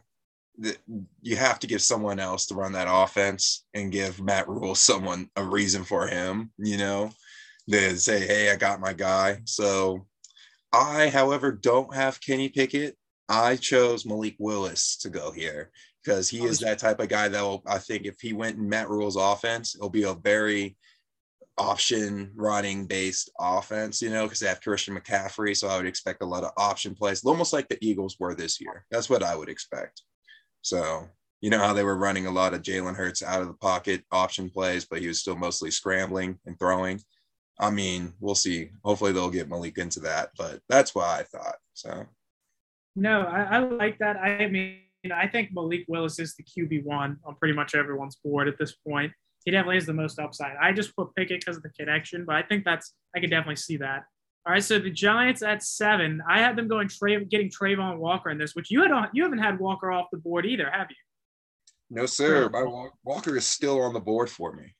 that you have to give someone else to run that offense and give Matt Rhule someone a reason for him, you know, to say, hey, I got my guy. So I, however, don't have Kenny Pickett I chose Malik Willis to go here because he is that type of guy that will, I think if he went in Matt Rhule's offense, it'll be a very option running based offense, you know, because they have Christian McCaffrey. So I would expect a lot of option plays, almost like the Eagles were this year. That's what I would expect. So, you know how they were running a lot of Jalen Hurts out of the pocket option plays, but he was still mostly scrambling and throwing. I mean, we'll see. Hopefully they'll get Malik into that, but that's what I thought. So no, I, I like that. I mean, I think Malik Willis is the QB one on pretty much everyone's board at this point. He definitely has the most upside. I just put Pickett because of the connection, but I think that's I can definitely see that. All right, so the Giants at seven. I had them going Tra- getting Travon Walker in this, which you had on, you haven't had Walker off the board either, have you? No, sir. My Walker is still on the board for me.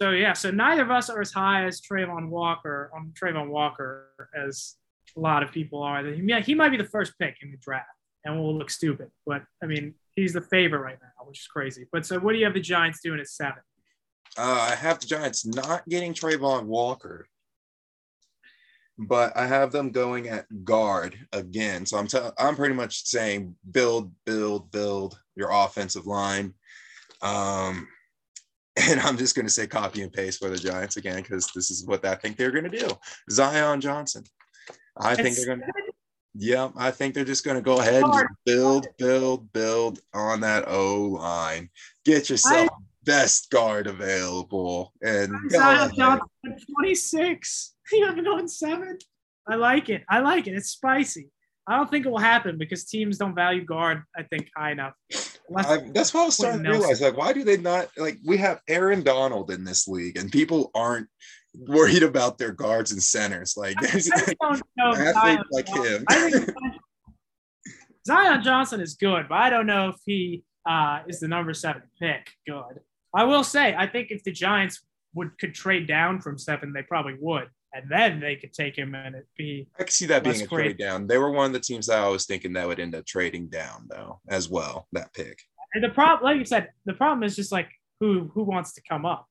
So yeah, so neither of us are as high as Travon Walker on Travon Walker as a lot of people are. Yeah, he might be the first pick in the draft, and we'll look stupid. But I mean, he's the favorite right now, which is crazy. But so, what do you have the Giants doing at seven? Uh, I have the Giants not getting Travon Walker, but I have them going at guard again. So I'm t- I'm pretty much saying build, build, build your offensive line. Um, and I'm just going to say copy and paste for the Giants again because this is what I think they're going to do. Zion Johnson. I think they're going to. Yeah, I think they're just going to go ahead and build, build, build on that O line. Get yourself I, best guard available and go 26. You have going seven. I like it. I like it. It's spicy. I don't think it will happen because teams don't value guard. I think high enough. I, that's what I was starting to realize. Like, why do they not like? We have Aaron Donald in this league, and people aren't worried about their guards and centers. Like there's athletes like him. I think Zion Johnson is good, but I don't know if he uh, is the number seven pick. Good. I will say, I think if the Giants would could trade down from seven, they probably would, and then they could take him and it be. I can see that being a trade down. They were one of the teams that I was thinking that would end up trading down though, as well. That pick. And the problem, like you said, the problem is just like who who wants to come up.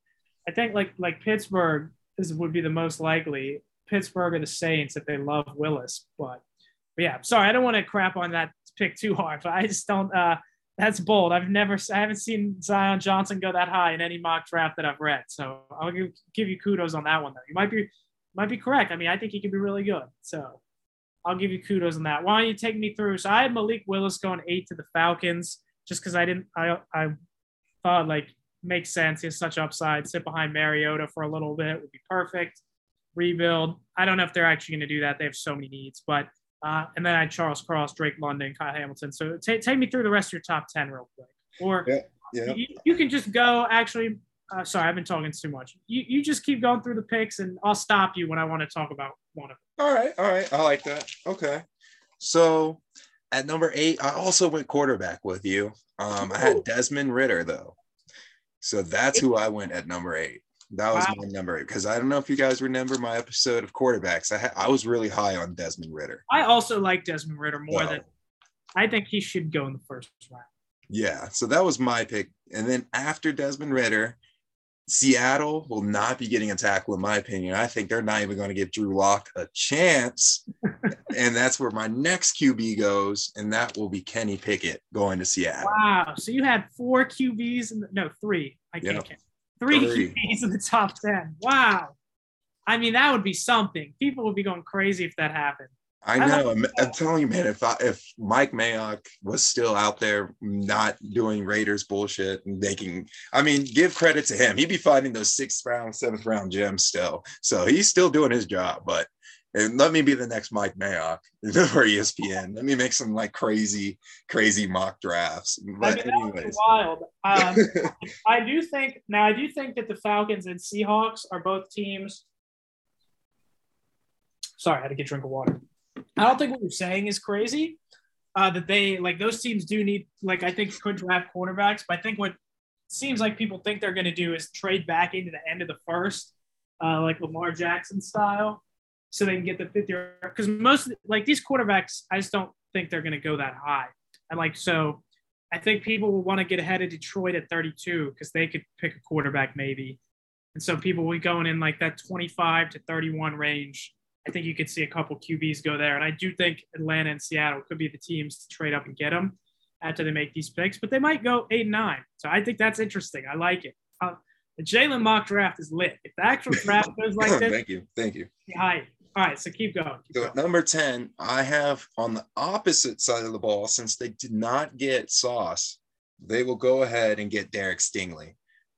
I think like like Pittsburgh is would be the most likely. Pittsburgh or the Saints if they love Willis. But, but yeah, sorry, I don't want to crap on that pick too hard, but I just don't. Uh, that's bold. I've never, I haven't seen Zion Johnson go that high in any mock draft that I've read. So I'll give, give you kudos on that one though. You might be, might be correct. I mean, I think he could be really good. So I'll give you kudos on that. Why don't you take me through? So I had Malik Willis going eight to the Falcons just because I didn't, I, I thought like makes sense. He has such upside. Sit behind Mariota for a little bit would be perfect. Rebuild. I don't know if they're actually going to do that. They have so many needs, but uh, and then I had Charles Cross, Drake London, Kyle Hamilton. So t- take me through the rest of your top ten real quick, or yeah, yeah. You, you, can just go. Actually, uh, sorry, I've been talking too much. You you just keep going through the picks, and I'll stop you when I want to talk about one of them. All right, all right, I like that. Okay, so at number eight, I also went quarterback with you. Um, I had Desmond Ridder though. So that's who I went at number eight. That was wow. my number eight because I don't know if you guys remember my episode of quarterbacks. I ha- I was really high on Desmond Ridder. I also like Desmond Ridder more so, than I think he should go in the first round. Yeah, so that was my pick, and then after Desmond Ridder, Seattle will not be getting a tackle, in my opinion. I think they're not even going to give Drew Lock a chance. and that's where my next QB goes, and that will be Kenny Pickett going to Seattle. Wow. So you had four QBs, in the, no, three. I can't yep. count. Three, three QBs in the top 10. Wow. I mean, that would be something. People would be going crazy if that happened. I know. I'm, I'm, telling you, man. If I, if Mike Mayock was still out there not doing Raiders bullshit and making, I mean, give credit to him. He'd be fighting those sixth round, seventh round gems still. So he's still doing his job. But let me be the next Mike Mayock for ESPN. Let me make some like crazy, crazy mock drafts. But I mean, anyways, wild. Um, I do think now. I do think that the Falcons and Seahawks are both teams. Sorry, I had to get a drink of water. I don't think what you're saying is crazy. Uh, that they like those teams do need like I think could draft quarterbacks, but I think what seems like people think they're going to do is trade back into the end of the first, uh, like Lamar Jackson style, so they can get the fifth year. Because most like these quarterbacks, I just don't think they're going to go that high. And like so, I think people will want to get ahead of Detroit at 32 because they could pick a quarterback maybe, and so people will be going in like that 25 to 31 range I think you could see a couple QBs go there. And I do think Atlanta and Seattle could be the teams to trade up and get them after they make these picks, but they might go eight and nine. So I think that's interesting. I like it. Uh, the Jalen mock draft is lit. If the actual draft goes like this, thank you, thank you. Hi. All right, so keep going. Keep so going. number ten, I have on the opposite side of the ball. Since they did not get Sauce, they will go ahead and get Derek Stingley.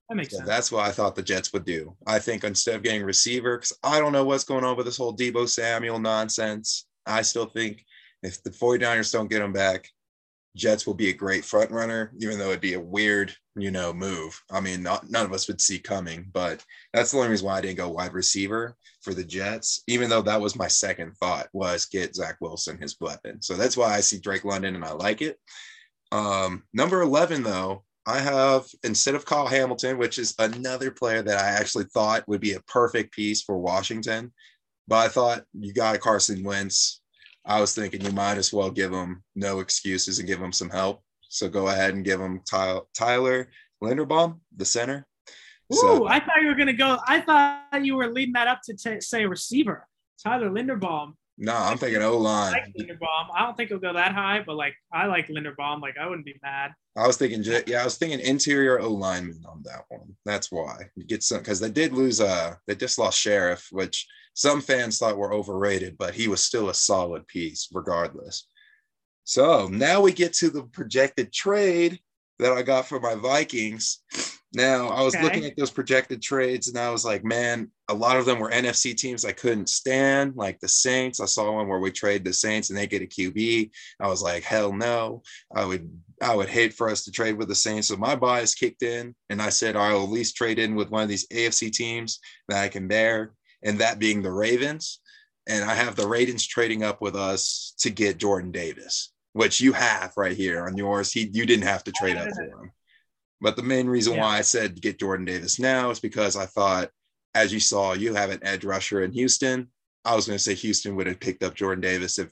That makes so sense. That's what I thought the Jets would do. I think instead of getting receiver, because I don't know what's going on with this whole Deebo Samuel nonsense. I still think if the 49ers don't get him back, Jets will be a great front runner, even though it'd be a weird, you know, move. I mean, not, none of us would see coming, but that's the only reason why I didn't go wide receiver for the Jets, even though that was my second thought was get Zach Wilson his weapon. So that's why I see Drake London and I like it. Um, number 11, though, I have instead of Kyle Hamilton, which is another player that I actually thought would be a perfect piece for Washington, but I thought you got Carson Wentz. I was thinking you might as well give him no excuses and give him some help. So go ahead and give him Tyler Linderbaum, the center. Ooh, so, I thought you were gonna go. I thought you were leading that up to t- say receiver, Tyler Linderbaum. No, I'm thinking O line. I like Linderbaum. I don't think he'll go that high, but like I like Linderbaum. Like I wouldn't be mad. I was thinking, yeah, I was thinking interior O lineman on that one. That's why you get some because they did lose. Uh, they just lost Scherff, which some fans thought were overrated, but he was still a solid piece regardless. So now we get to the projected trade that I got for my Vikings. Now, I was okay. looking at those projected trades and I was like, man, a lot of them were NFC teams I couldn't stand, like the Saints. I saw one where we trade the Saints and they get a QB. I was like, hell no. I would I would hate for us to trade with the Saints. So my bias kicked in and I said I'll at least trade in with one of these AFC teams that I can bear, and that being the Ravens. And I have the Ravens trading up with us to get Jordan Davis, which you have right here on yours. He you didn't have to trade up for him. But the main reason yeah. why I said get Jordan Davis now is because I thought, as you saw, you have an edge rusher in Houston. I was going to say Houston would have picked up Jordan Davis if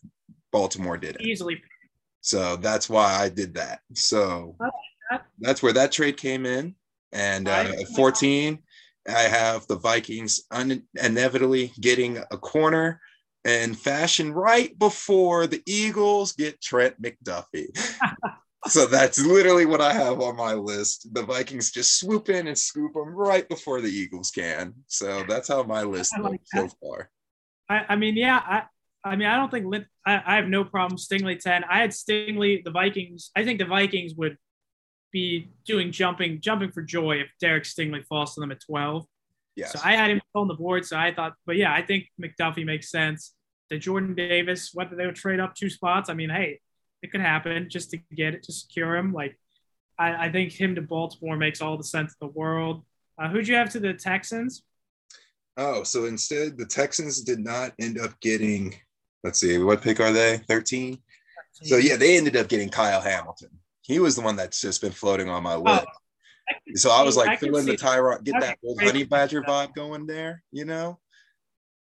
Baltimore did it. Easily. So that's why I did that. So that's where that trade came in. And uh, at 14, I have the Vikings un- inevitably getting a corner and fashion right before the Eagles get Trent McDuffie. so that's literally what I have on my list. The Vikings just swoop in and scoop them right before the Eagles can. So that's how my list like so far. I, I, mean, yeah, I, I mean, I don't think I, I have no problem Stingley ten. I had Stingley, the Vikings. I think the Vikings would be doing jumping, jumping for joy if Derek Stingley falls to them at twelve. Yes. So I had him on the board. So I thought, but yeah, I think McDuffie makes sense. The Jordan Davis, whether they would trade up two spots, I mean, hey, it could happen just to get it to secure him. Like I, I think him to Baltimore makes all the sense in the world. Uh, who'd you have to the Texans? Oh, so instead the Texans did not end up getting. Let's see, what pick are they? Thirteen. So yeah, they ended up getting Kyle Hamilton. He was the one that's just been floating on my oh, list. Oh, I so I was like, I fill in the Tyrod, get that old honey badger vibe going there, you know.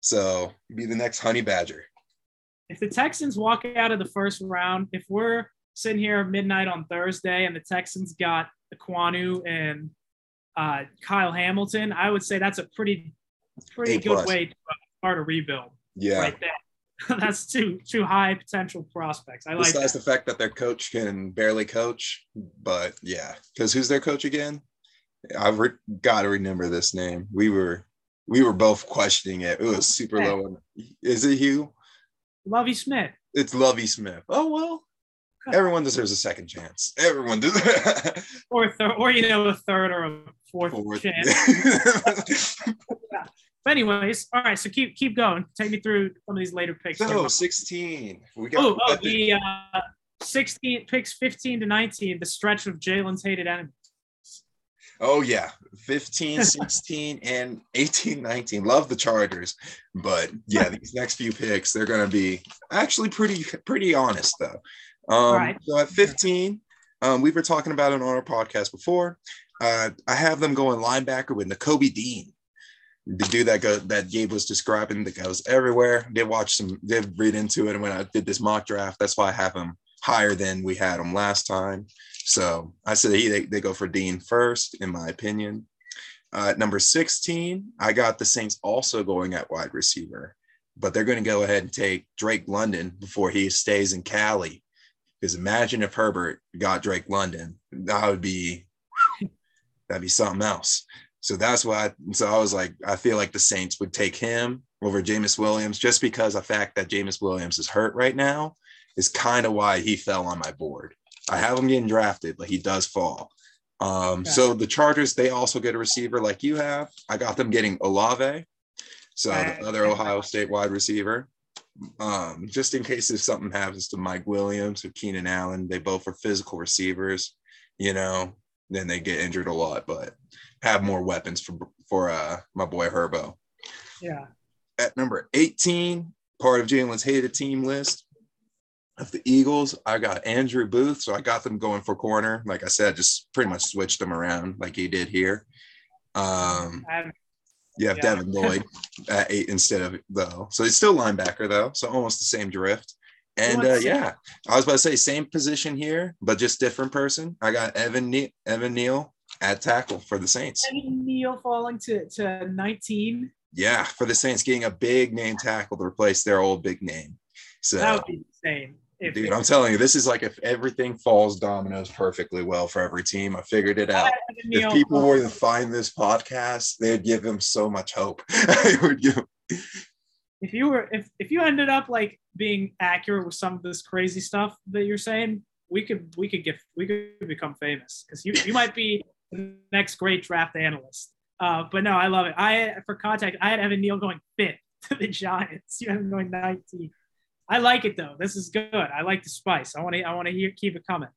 So be the next honey badger if the Texans walk out of the first round, if we're sitting here midnight on Thursday and the Texans got Ekwonu and uh, Kyle Hamilton. I would say that's a pretty pretty A good plus. way to start a rebuild Yeah. right there. that's two two high potential prospects. I like Besides the fact that their coach can barely coach, but yeah, because who's their coach again? I've re- got to remember this name. We were we were both questioning it. It was super low. Is it Hugh? Lovie Smith. It's Lovey Smith. Oh well, everyone deserves a second chance. Everyone does. or third, or you know, a third or a fourth, Fourth. chance. But anyways, all right. So keep keep going. Take me through some of these later picks. so 16. We got oh, oh, the uh, 16 picks, 15 to 19, the stretch of Jalen's hated enemies. Oh yeah, 15, 16, and 18, 19. Love the Chargers, but yeah, these next few picks they're gonna be actually pretty pretty honest though. Um, Right. So at 15, um, we were talking about it on our podcast before. Uh, I have them going linebacker with Nakobe Dean, the dude that go that Gabe was describing that goes everywhere. Did watch some, did read into it, and when I did this mock draft, that's why I have him higher than we had him last time. So I said he, they, they go for Dean first, in my opinion. Uh, number 16, I got the Saints also going at wide receiver, but they're going to go ahead and take Drake London before he stays in Cali. Because imagine if Herbert got Drake London, that would be that'd be something else. So that's why. I, so I was like, I feel like the Saints would take him over Jameson Williams just because of the fact that Jameson Williams is hurt right now is kind of why he fell on my board. I have him getting drafted, but he does fall. Um, Okay. So the Chargers, they also get a receiver like you have. I got them getting Olave, so Right. the other Ohio State wide receiver. Um, just in case if something happens to Mike Williams or Keenan Allen, they both are physical receivers. You know, then they get injured a lot, but have more weapons for for uh, my boy Herbo Yeah. at number 18, part of Jalen's hated team list of the Eagles, I got Andrew Booth. So I got them going for corner. Like I said, just pretty much switched them around like he did here. Um, you have Yeah. Devin Lloyd at eight instead of though. So he's still linebacker though. So almost the same drift. And uh, yeah, I was about to say same position here, but just different person. I got Evan ne- Evan Neal at tackle for the Saints. Evan Neal falling to, to 19. Yeah, for the Saints getting a big name tackle to replace their old big name. So That would be insane. If Dude, I'm telling you, this is like if everything falls dominoes perfectly well for every team. I figured it out. If people were to find this podcast, they'd give him so much hope. I would give if you were if if you ended up like being accurate with some of this crazy stuff that you're saying, we could we could get we could become famous because you you might be the next great draft analyst. Uh, but no, I love it. I for contact, I had Evan Neal going fifth to the Giants. You have him going 19. I like it though. This is good. I like the spice. I want to I want to hear keep it coming.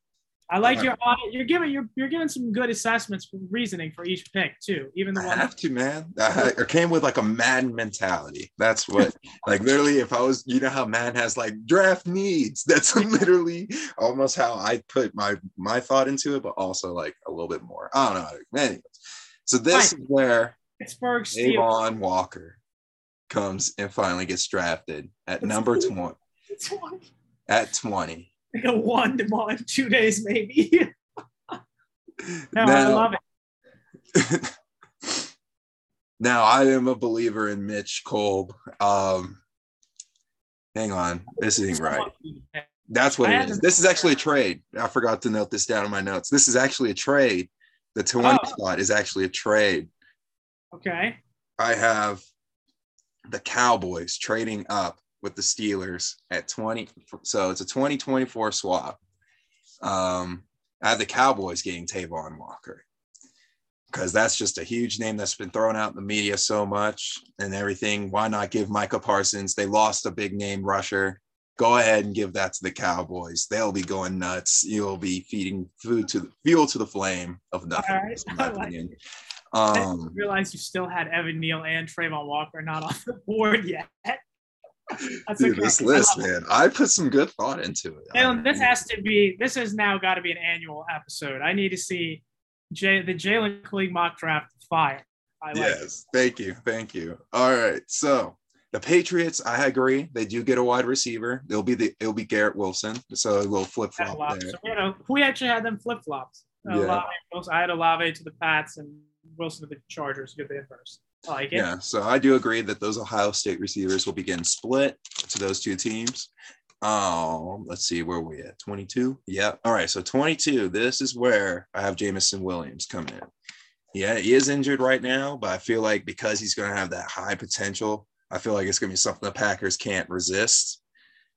I like your uh, you're giving you're you're giving some good assessments for reasoning for each pick too. Even the I one have to, man. I, I came with like a Madden mentality. That's what, like, literally, if I was, you know, how Madden has like draft needs. That's literally almost how I put my my thought into it, but also like a little bit more. I don't know. Anyways, so this Right. is where Pittsburgh Steelers. Avon Walker comes and finally gets drafted at number 20. It's one- At 20. like a one tomorrow two days maybe. no, I love it. now I am a believer in Mitch Kolb. Um, hang on, this isn't right. That's what it is. This is actually a trade. I forgot to note this down in my notes. This is actually a trade. The 20 Oh. spot is actually a trade. Okay. I have the Cowboys trading up with the Steelers at 20. So it's a 2024 swap. Um, I have the Cowboys getting Travon Walker because that's just a huge name that's been thrown out in the media so much and everything. Why not give Micah Parsons? They lost a big name rusher. Go ahead and give that to the Cowboys. They'll be going nuts. You'll be feeding food to the fuel to the flame of nothing, right. in my I like opinion. I Um, realize you still had Evan Neal and Travon Walker not on the board yet. That's Dude, okay. this list, love man, I put some good thought into it. Jalen, this has to be. This has now got to be an annual episode. I need to see Jay, the Jalen Clean mock draft fire. I like it. yes, thank you, thank you. All right, so the Patriots, I agree, they do get a wide receiver. It'll be the it'll be Garrett Wilson, so a little flip flop So, you know, we actually had them flip flops. Yeah. I had Olave to the Pats and Wilson to the Chargers. Get the inverse. Like. Yeah, so I do agree that those Ohio State receivers will begin split to those two teams. Oh, let's see where we at 22. Yeah. All right. So 22. This is where I have Jameson Williams coming in. Yeah, he is injured right now, but I feel like because he's going to have that high potential, I feel like it's going to be something the Packers can't resist.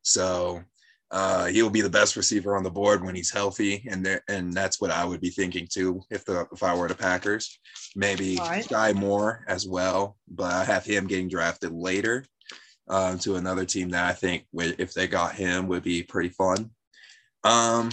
So uh, he'll be the best receiver on the board when he's healthy, and there, and that's what I would be thinking too if the if I were the Packers. Maybe right. Skyy Moore as well, but I have him getting drafted later um, to another team that I think if they got him would be pretty fun. Um,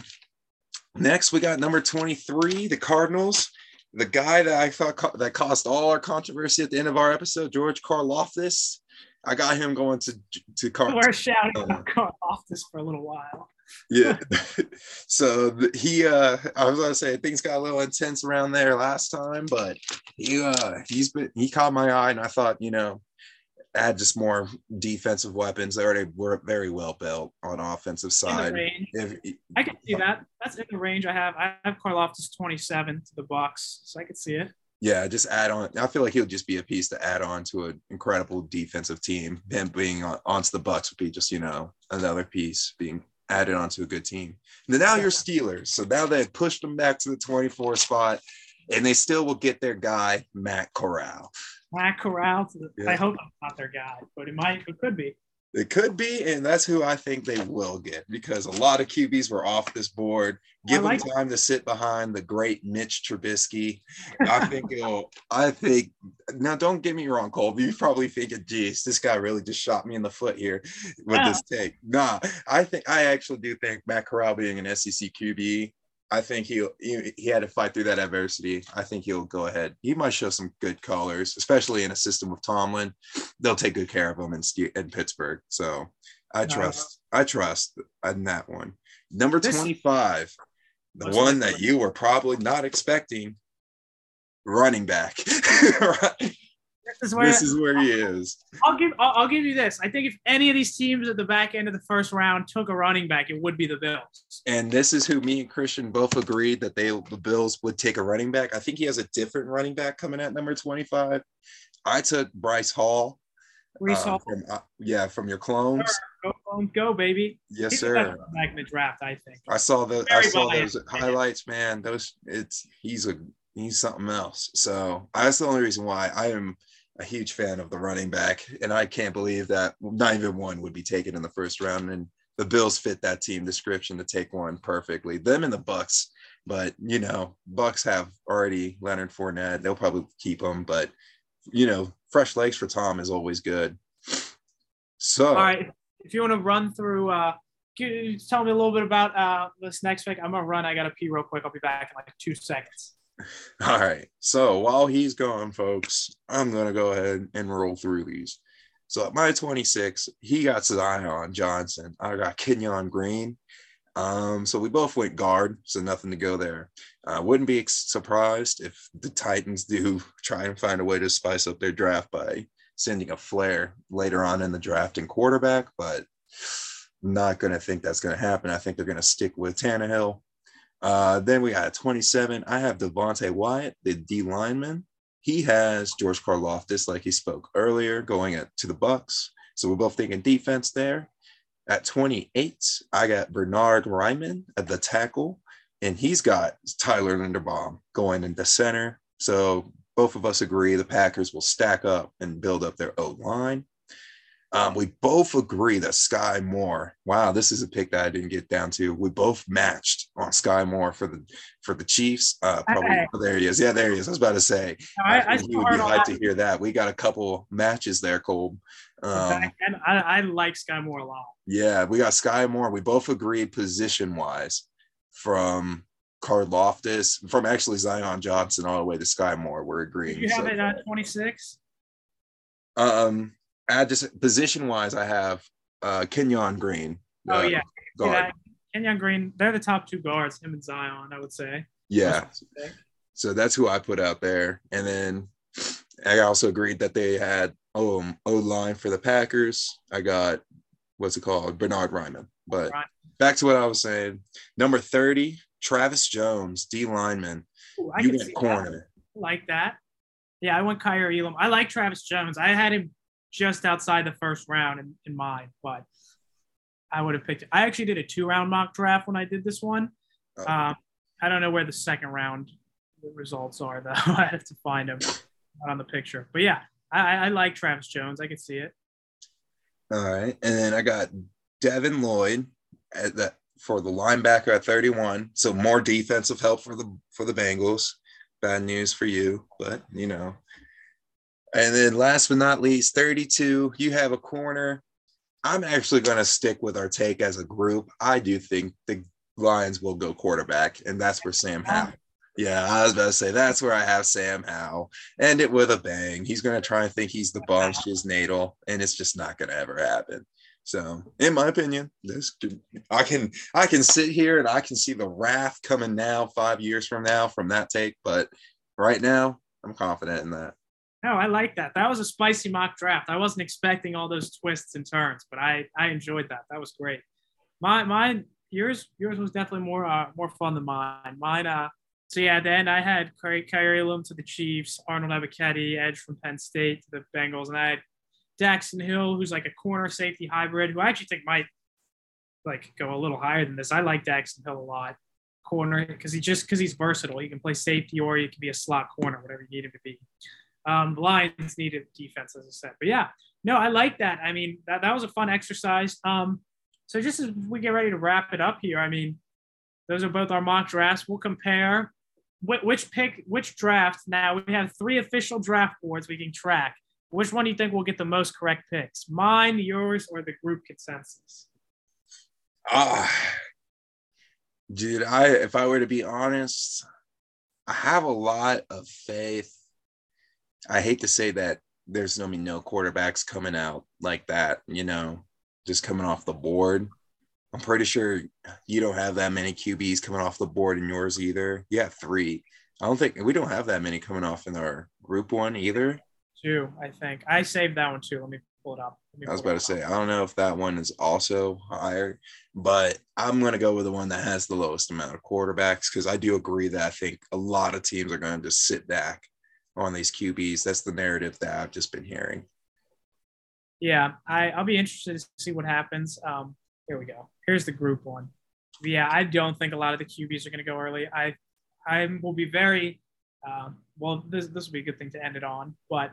next, we got number twenty three, the Cardinals. The guy that I thought co- that caused all our controversy at the end of our episode, George Karlaftis. I got him going to to Car- We're shouting about Karlaftis for a little while. yeah. so he uh I was gonna say things got a little intense around there last time, but he uh he's been he caught my eye and I thought, you know, add just more defensive weapons. They already were very well built on offensive side. If, I can see that. That's in the range I have. I have Karlaftis 27 to the box, so I could see it yeah, just add on. I feel like he'll just be a piece to add on to an incredible defensive team. Him being on, onto the Bucs would be just you know another piece being added onto a good team. And now you're Steelers, so now they've pushed them back to the 24 spot, and they still will get their guy Matt Corral. Matt Corral. Yeah. I hope I'm not their guy, but it might. It could be. It could be, and that's who I think they will get because a lot of QBs were off this board. Give like them time it. to sit behind the great Mitch Trubisky. I think it'll. I think now. Don't get me wrong, Colby. You probably thinking, "Geez, this guy really just shot me in the foot here with this take." Nah, I think I actually do think Matt Corral being an SEC QB I think he'll he, he had to fight through that adversity. I think he'll go ahead. He might show some good colors, especially in a system with Tomlin. They'll take good care of him in, in Pittsburgh. So I trust. I trust in that one. Number this, 25, the one that you were probably not expecting, running back. This is where, this is where he is. I'll give I'll, I'll, give you this. I think if any of these teams at the back end of the first round took a running back, it would be the Bills. And this is who me and Christian both agreed that they the Bills would take a running back. I think he has a different running back coming at number 25. I took Breece Hall. Breece um, Hall. From, uh, yeah, from your clones. Go, clones, go, baby. Yes, He's sir. Back in the draft, I think. I saw the Very I saw those highlights, man. Those it's he's a he's something else. So that's the only reason why I am a huge fan of the running back, and I can't believe that not even one would be taken in the first round. And the Bills fit that team description to take one perfectly. Them and the Bucs, but you know, Bucs have already Leonard Fournette. They'll probably keep him, but you know, fresh legs for Tom is always good. So, all right, if you want to run through, uh, tell me a little bit about uh, this next pick. I'm gonna run. I gotta pee real quick. I'll be back in like two seconds. All right. So while he's gone, folks, I'm going to go ahead and roll through these. So at my 26, he got Zion Johnson. I got Kenyon Green. Um, so we both went guard, so nothing to go there. I uh, wouldn't be surprised if the Titans do try and find a way to spice up their draft by sending a flare later on in the draft and quarterback, but not going to think that's going to happen. I think they're going to stick with Tannehill. Uh, then we got 27. I have Devonte Wyatt, the D lineman. He has George Karlaftis, like he spoke earlier, going at, to the Bucs. So we're both thinking defense there. At 28, I got Bernard Raimann at the tackle, and he's got Tyler Linderbaum going into center. So both of us agree the Packers will stack up and build up their O line. Um, we both agree that Skyy Moore. Wow, this is a pick that I didn't get down to. We both matched on Skyy Moore for the for the Chiefs. Uh, probably oh, there he is. Yeah, there he is. I was about to say. I, I, I would be hyped to hear that. We got a couple matches there, Cole. Um, and I, I like Skyy Moore a lot. Yeah, we got Skyy Moore. We both agreed position wise from Karlaftis, from actually Zion Johnson all the way to Skyy Moore. We're agreeing. you have so. it at 26? Um, I just position wise, I have uh, Kenyon Green. Oh uh, yeah, guard. Kenyon Green. They're the top two guards, him and Zion. I would say. Yeah. So that's who I put out there, and then I also agreed that they had um O line for the Packers. I got what's it called, Bernard Raimann. But right. back to what I was saying, number thirty, Travis Jones, D lineman. Ooh, you went corner. That. Like that. Yeah, I went Kaiir Elam. I like Travis Jones. I had him just outside the first round in, in mind, but I would have picked it. I actually did a two round mock draft when I did this one. Oh. Um, I don't know where the second round results are, though. I have to find them on the picture. But yeah, I, I like Travis Jones. I could see it. All right. And then I got Devin Lloyd at the, for the linebacker at 31. So more defensive help for the for the Bengals. Bad news for you, but you know. And then last but not least, 32, you have a corner. I'm actually going to stick with our take as a group. I do think the Lions will go quarterback, and that's where Sam Howell. Yeah, I was about to say that's where I have Sam Howell. End it with a bang. He's going to try and think he's the Bunch's natal, and it's just not going to ever happen. So, in my opinion, this I can I can sit here and I can see the wrath coming now, five years from now, from that take. But right now, I'm confident in that. No, I like that. That was a spicy mock draft. I wasn't expecting all those twists and turns, but I I enjoyed that. That was great. My mine yours yours was definitely more uh, more fun than mine. Mine uh so yeah, then I had Kaiir Elam to the Chiefs, Arnold Ebiketie, edge from Penn State to the Bengals, and I had Daxton Hill, who's like a corner safety hybrid, who I actually think might like go a little higher than this. I like Daxton Hill a lot, corner, because he just because he's versatile. He can play safety or he can be a slot corner, whatever you need him to be. Um, Lions needed defense, as I said, but yeah, no, I like that. I mean, that, that was a fun exercise. Um, so just as we get ready to wrap it up here, I mean, those are both our mock drafts. We'll compare which pick, which draft. Now we have three official draft boards we can track. Which one do you think will get the most correct picks? Mine, yours, or the group consensus? Ah, dude, I if I were to be honest, I have a lot of faith. I hate to say that there's no no quarterbacks coming out like that, you know, just coming off the board. I'm pretty sure you don't have that many QBs coming off the board in yours either. Yeah, three. I don't think we don't have that many coming off in our group one either. Two, I think. I saved that one too. Let me pull it up. I was about to say, I don't know if that one is also higher, but I'm going to go with the one that has the lowest amount of quarterbacks because I do agree that I think a lot of teams are going to just sit back on these QBs. That's the narrative that I've just been hearing. Yeah, I, I'll be interested to see what happens. Um, here we go. Here's the group one. Yeah, I don't think a lot of the QBs are going to go early. I I will be very um, well. This this will be a good thing to end it on. But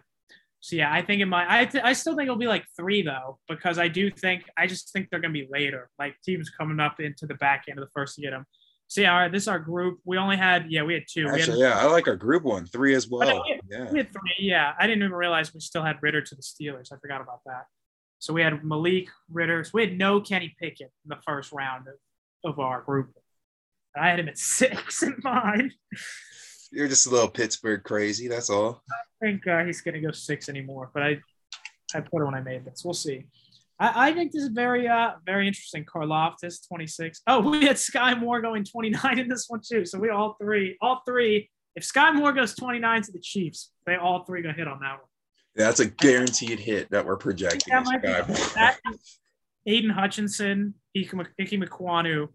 so yeah, I think it might. I th- I still think it'll be like three though, because I do think I just think they're going to be later. Like teams coming up into the back end of the first to get them. All right, this is our group. We only had yeah, we had two. Actually, had, yeah, I like our group one, three as well. We had, yeah, we had three. Yeah, I didn't even realize we still had Ridder to the Steelers. I forgot about that. So we had Malik Ridder. So we had no Kenny Pickett in the first round of, of our group. I had him at six in mine. You're just a little Pittsburgh crazy. That's all. I think uh, he's going to go six anymore, but I, I put it when I made this. We'll see. I, I think this is very, uh, very interesting. Karlaftis, 26. Oh, we had Skyy Moore going 29 in this one too. So we all three, all three. If Skyy Moore goes 29 to the Chiefs, they all three gonna hit on that one. That's a guaranteed hit that we're projecting. That Aidan Hutchinson, Ickey Ekwonu,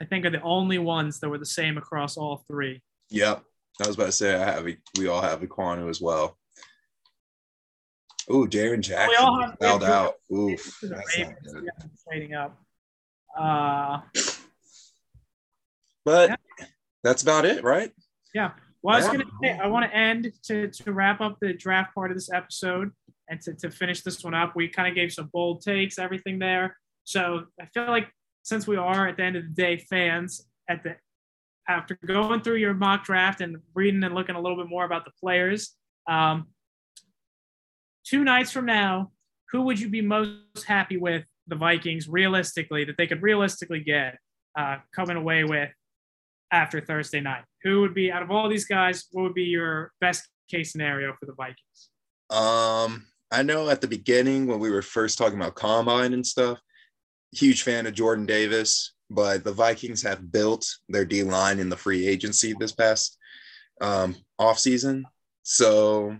I think are the only ones that were the same across all three. Yep. I was about to say I have we all have Ekwonu as well. Oh, Darren Jackson we all have, fouled out. Oof. That's trading up. Uh, but yeah. that's about it, right? Yeah. Well, I was going to say, I want to end to, to wrap up the draft part of this episode and to, to finish this one up. We kind of gave some bold takes, everything there. So I feel like since we are at the end of the day fans, at the after going through your mock draft and reading and looking a little bit more about the players, um, two nights from now, who would you be most happy with the Vikings realistically that they could realistically get uh, coming away with after Thursday night? Who would be out of all these guys? What would be your best case scenario for the Vikings? Um, I know at the beginning when we were first talking about combine and stuff, huge fan of Jordan Davis, but the Vikings have built their D line in the free agency this past um, off season. So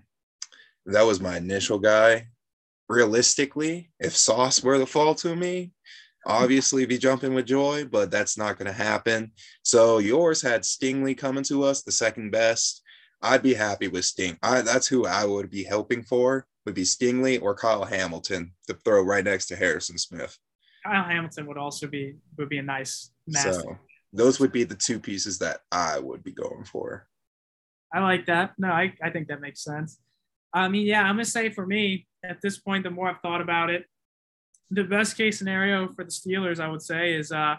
that was my initial guy. Realistically, if Sauce were to fall to me, obviously be jumping with joy, but that's not going to happen. So yours had Stingley coming to us, the second best. I'd be happy with Sting. I, that's who I would be hoping for. Would be Stingley or Kyle Hamilton to throw right next to Harrison Smith. Kyle Hamilton would also be would be a nice master. So those would be the two pieces that I would be going for. I like that. No, I, I think that makes sense. I mean, yeah, I'm gonna say for me at this point, the more I've thought about it, the best case scenario for the Steelers, I would say, is uh,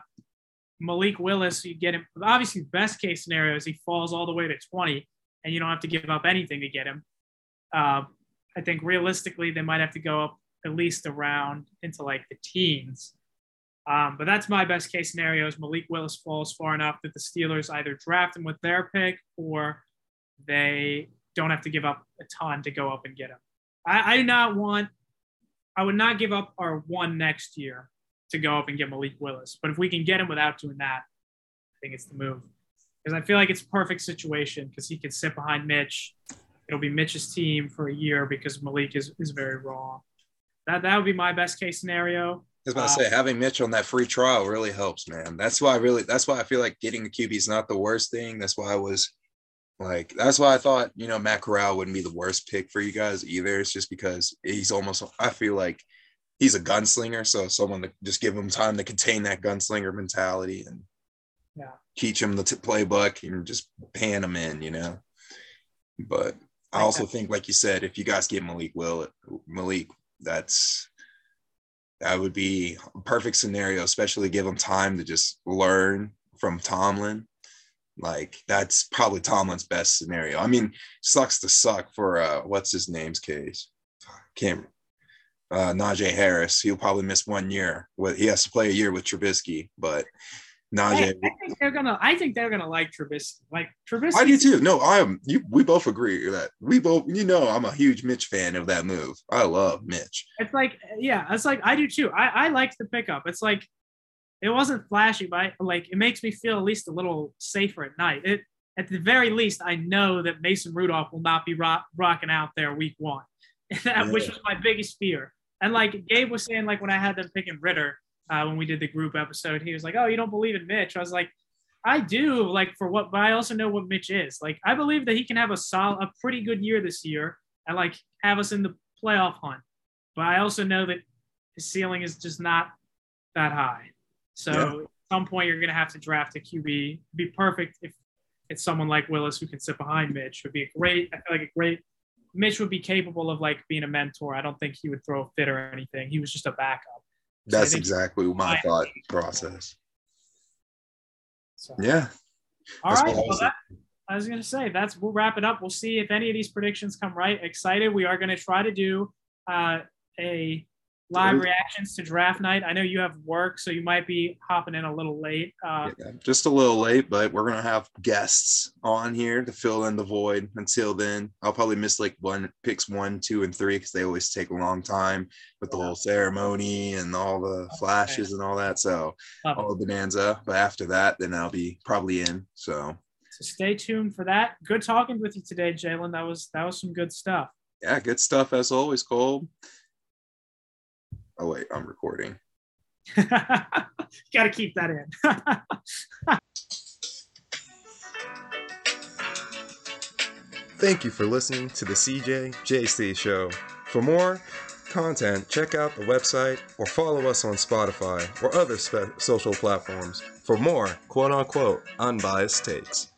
Malik Willis. You get him. Obviously, best case scenario is he falls all the way to 20, and you don't have to give up anything to get him. Uh, I think realistically, they might have to go up at least around into like the teens. Um, but that's my best case scenario is Malik Willis falls far enough that the Steelers either draft him with their pick or they don't have to give up a ton to go up and get him. I, I do not want, I would not give up our one next year to go up and get Malik Willis. But if we can get him without doing that, I think it's the move. Because I feel like it's a perfect situation because he can sit behind Mitch. It'll be Mitch's team for a year because Malik is, is very raw. That, that would be my best case scenario. I was about to say uh, having Mitch on that free trial really helps, man. That's why I really that's why I feel like getting a QB is not the worst thing. That's why I was like that's why I thought, you know, Matt Corral wouldn't be the worst pick for you guys either. It's just because he's almost I feel like he's a gunslinger. So someone to just give him time to contain that gunslinger mentality and yeah, teach him the t- playbook and just pan him in, you know. But I also think, like you said, if you guys get Malik Will Malik, that's that would be a perfect scenario, especially give him time to just learn from Tomlin. Like that's probably Tomlin's best scenario. I mean, sucks to suck for uh what's his name's case. Can't uh Najee Harris. He'll probably miss one year. With he has to play a year with Trubisky, but Najee. I, I, think they're gonna. I think they're gonna like Trubisky. Like Trubisky. I do too. No, I am. You. We both agree that we both. You know, I'm a huge Mitch fan of that move. I love Mitch. It's like, yeah, it's like I do too. I I liked the pickup. It's like, it wasn't flashy, but like it makes me feel at least a little safer at night. It at the very least, I know that Mason Rudolph will not be rock, rocking out there week one, yeah. which was my biggest fear. And like Gabe was saying, like when I had them picking Ridder uh, when we did the group episode. He was like, "Oh, you don't believe in Mitch?" I was like, "I do." Like for what, but I also know what Mitch is. Like I believe that he can have a solid, a pretty good year this year, and like have us in the playoff hunt. But I also know that his ceiling is just not that high. So yeah. at some point, you're going to have to draft a QB. Be perfect if it's someone like Willis who can sit behind Mitch. Would be a great. I feel like a great. Mitch would be capable of like being a mentor. I don't think he would throw a fit or anything. He was just a backup. That's exactly my thought process. So. Yeah. All right. Well, that, I was going to say that's we'll wrap it up. We'll see if any of these predictions come right. Excited. We are going to try to do uh, a live reactions to draft night. I know you have work, so you might be hopping in a little late. Uh, yeah, just a little late, but we're gonna have guests on here to fill in the void. Until then, I'll probably miss like one picks one, two, and three because they always take a long time with the whole ceremony and all the flashes and all that. So all the bonanza. But after that, then I'll be probably in. So. So stay tuned for that. Good talking with you today, Jalen. That was that was some good stuff. Yeah, good stuff as always, Cole. Oh wait, I'm recording. Got to keep that in. Thank you for listening to the CJ JC Show. For more content, check out the website or follow us on Spotify or other spe- social platforms for more quote unquote unbiased takes.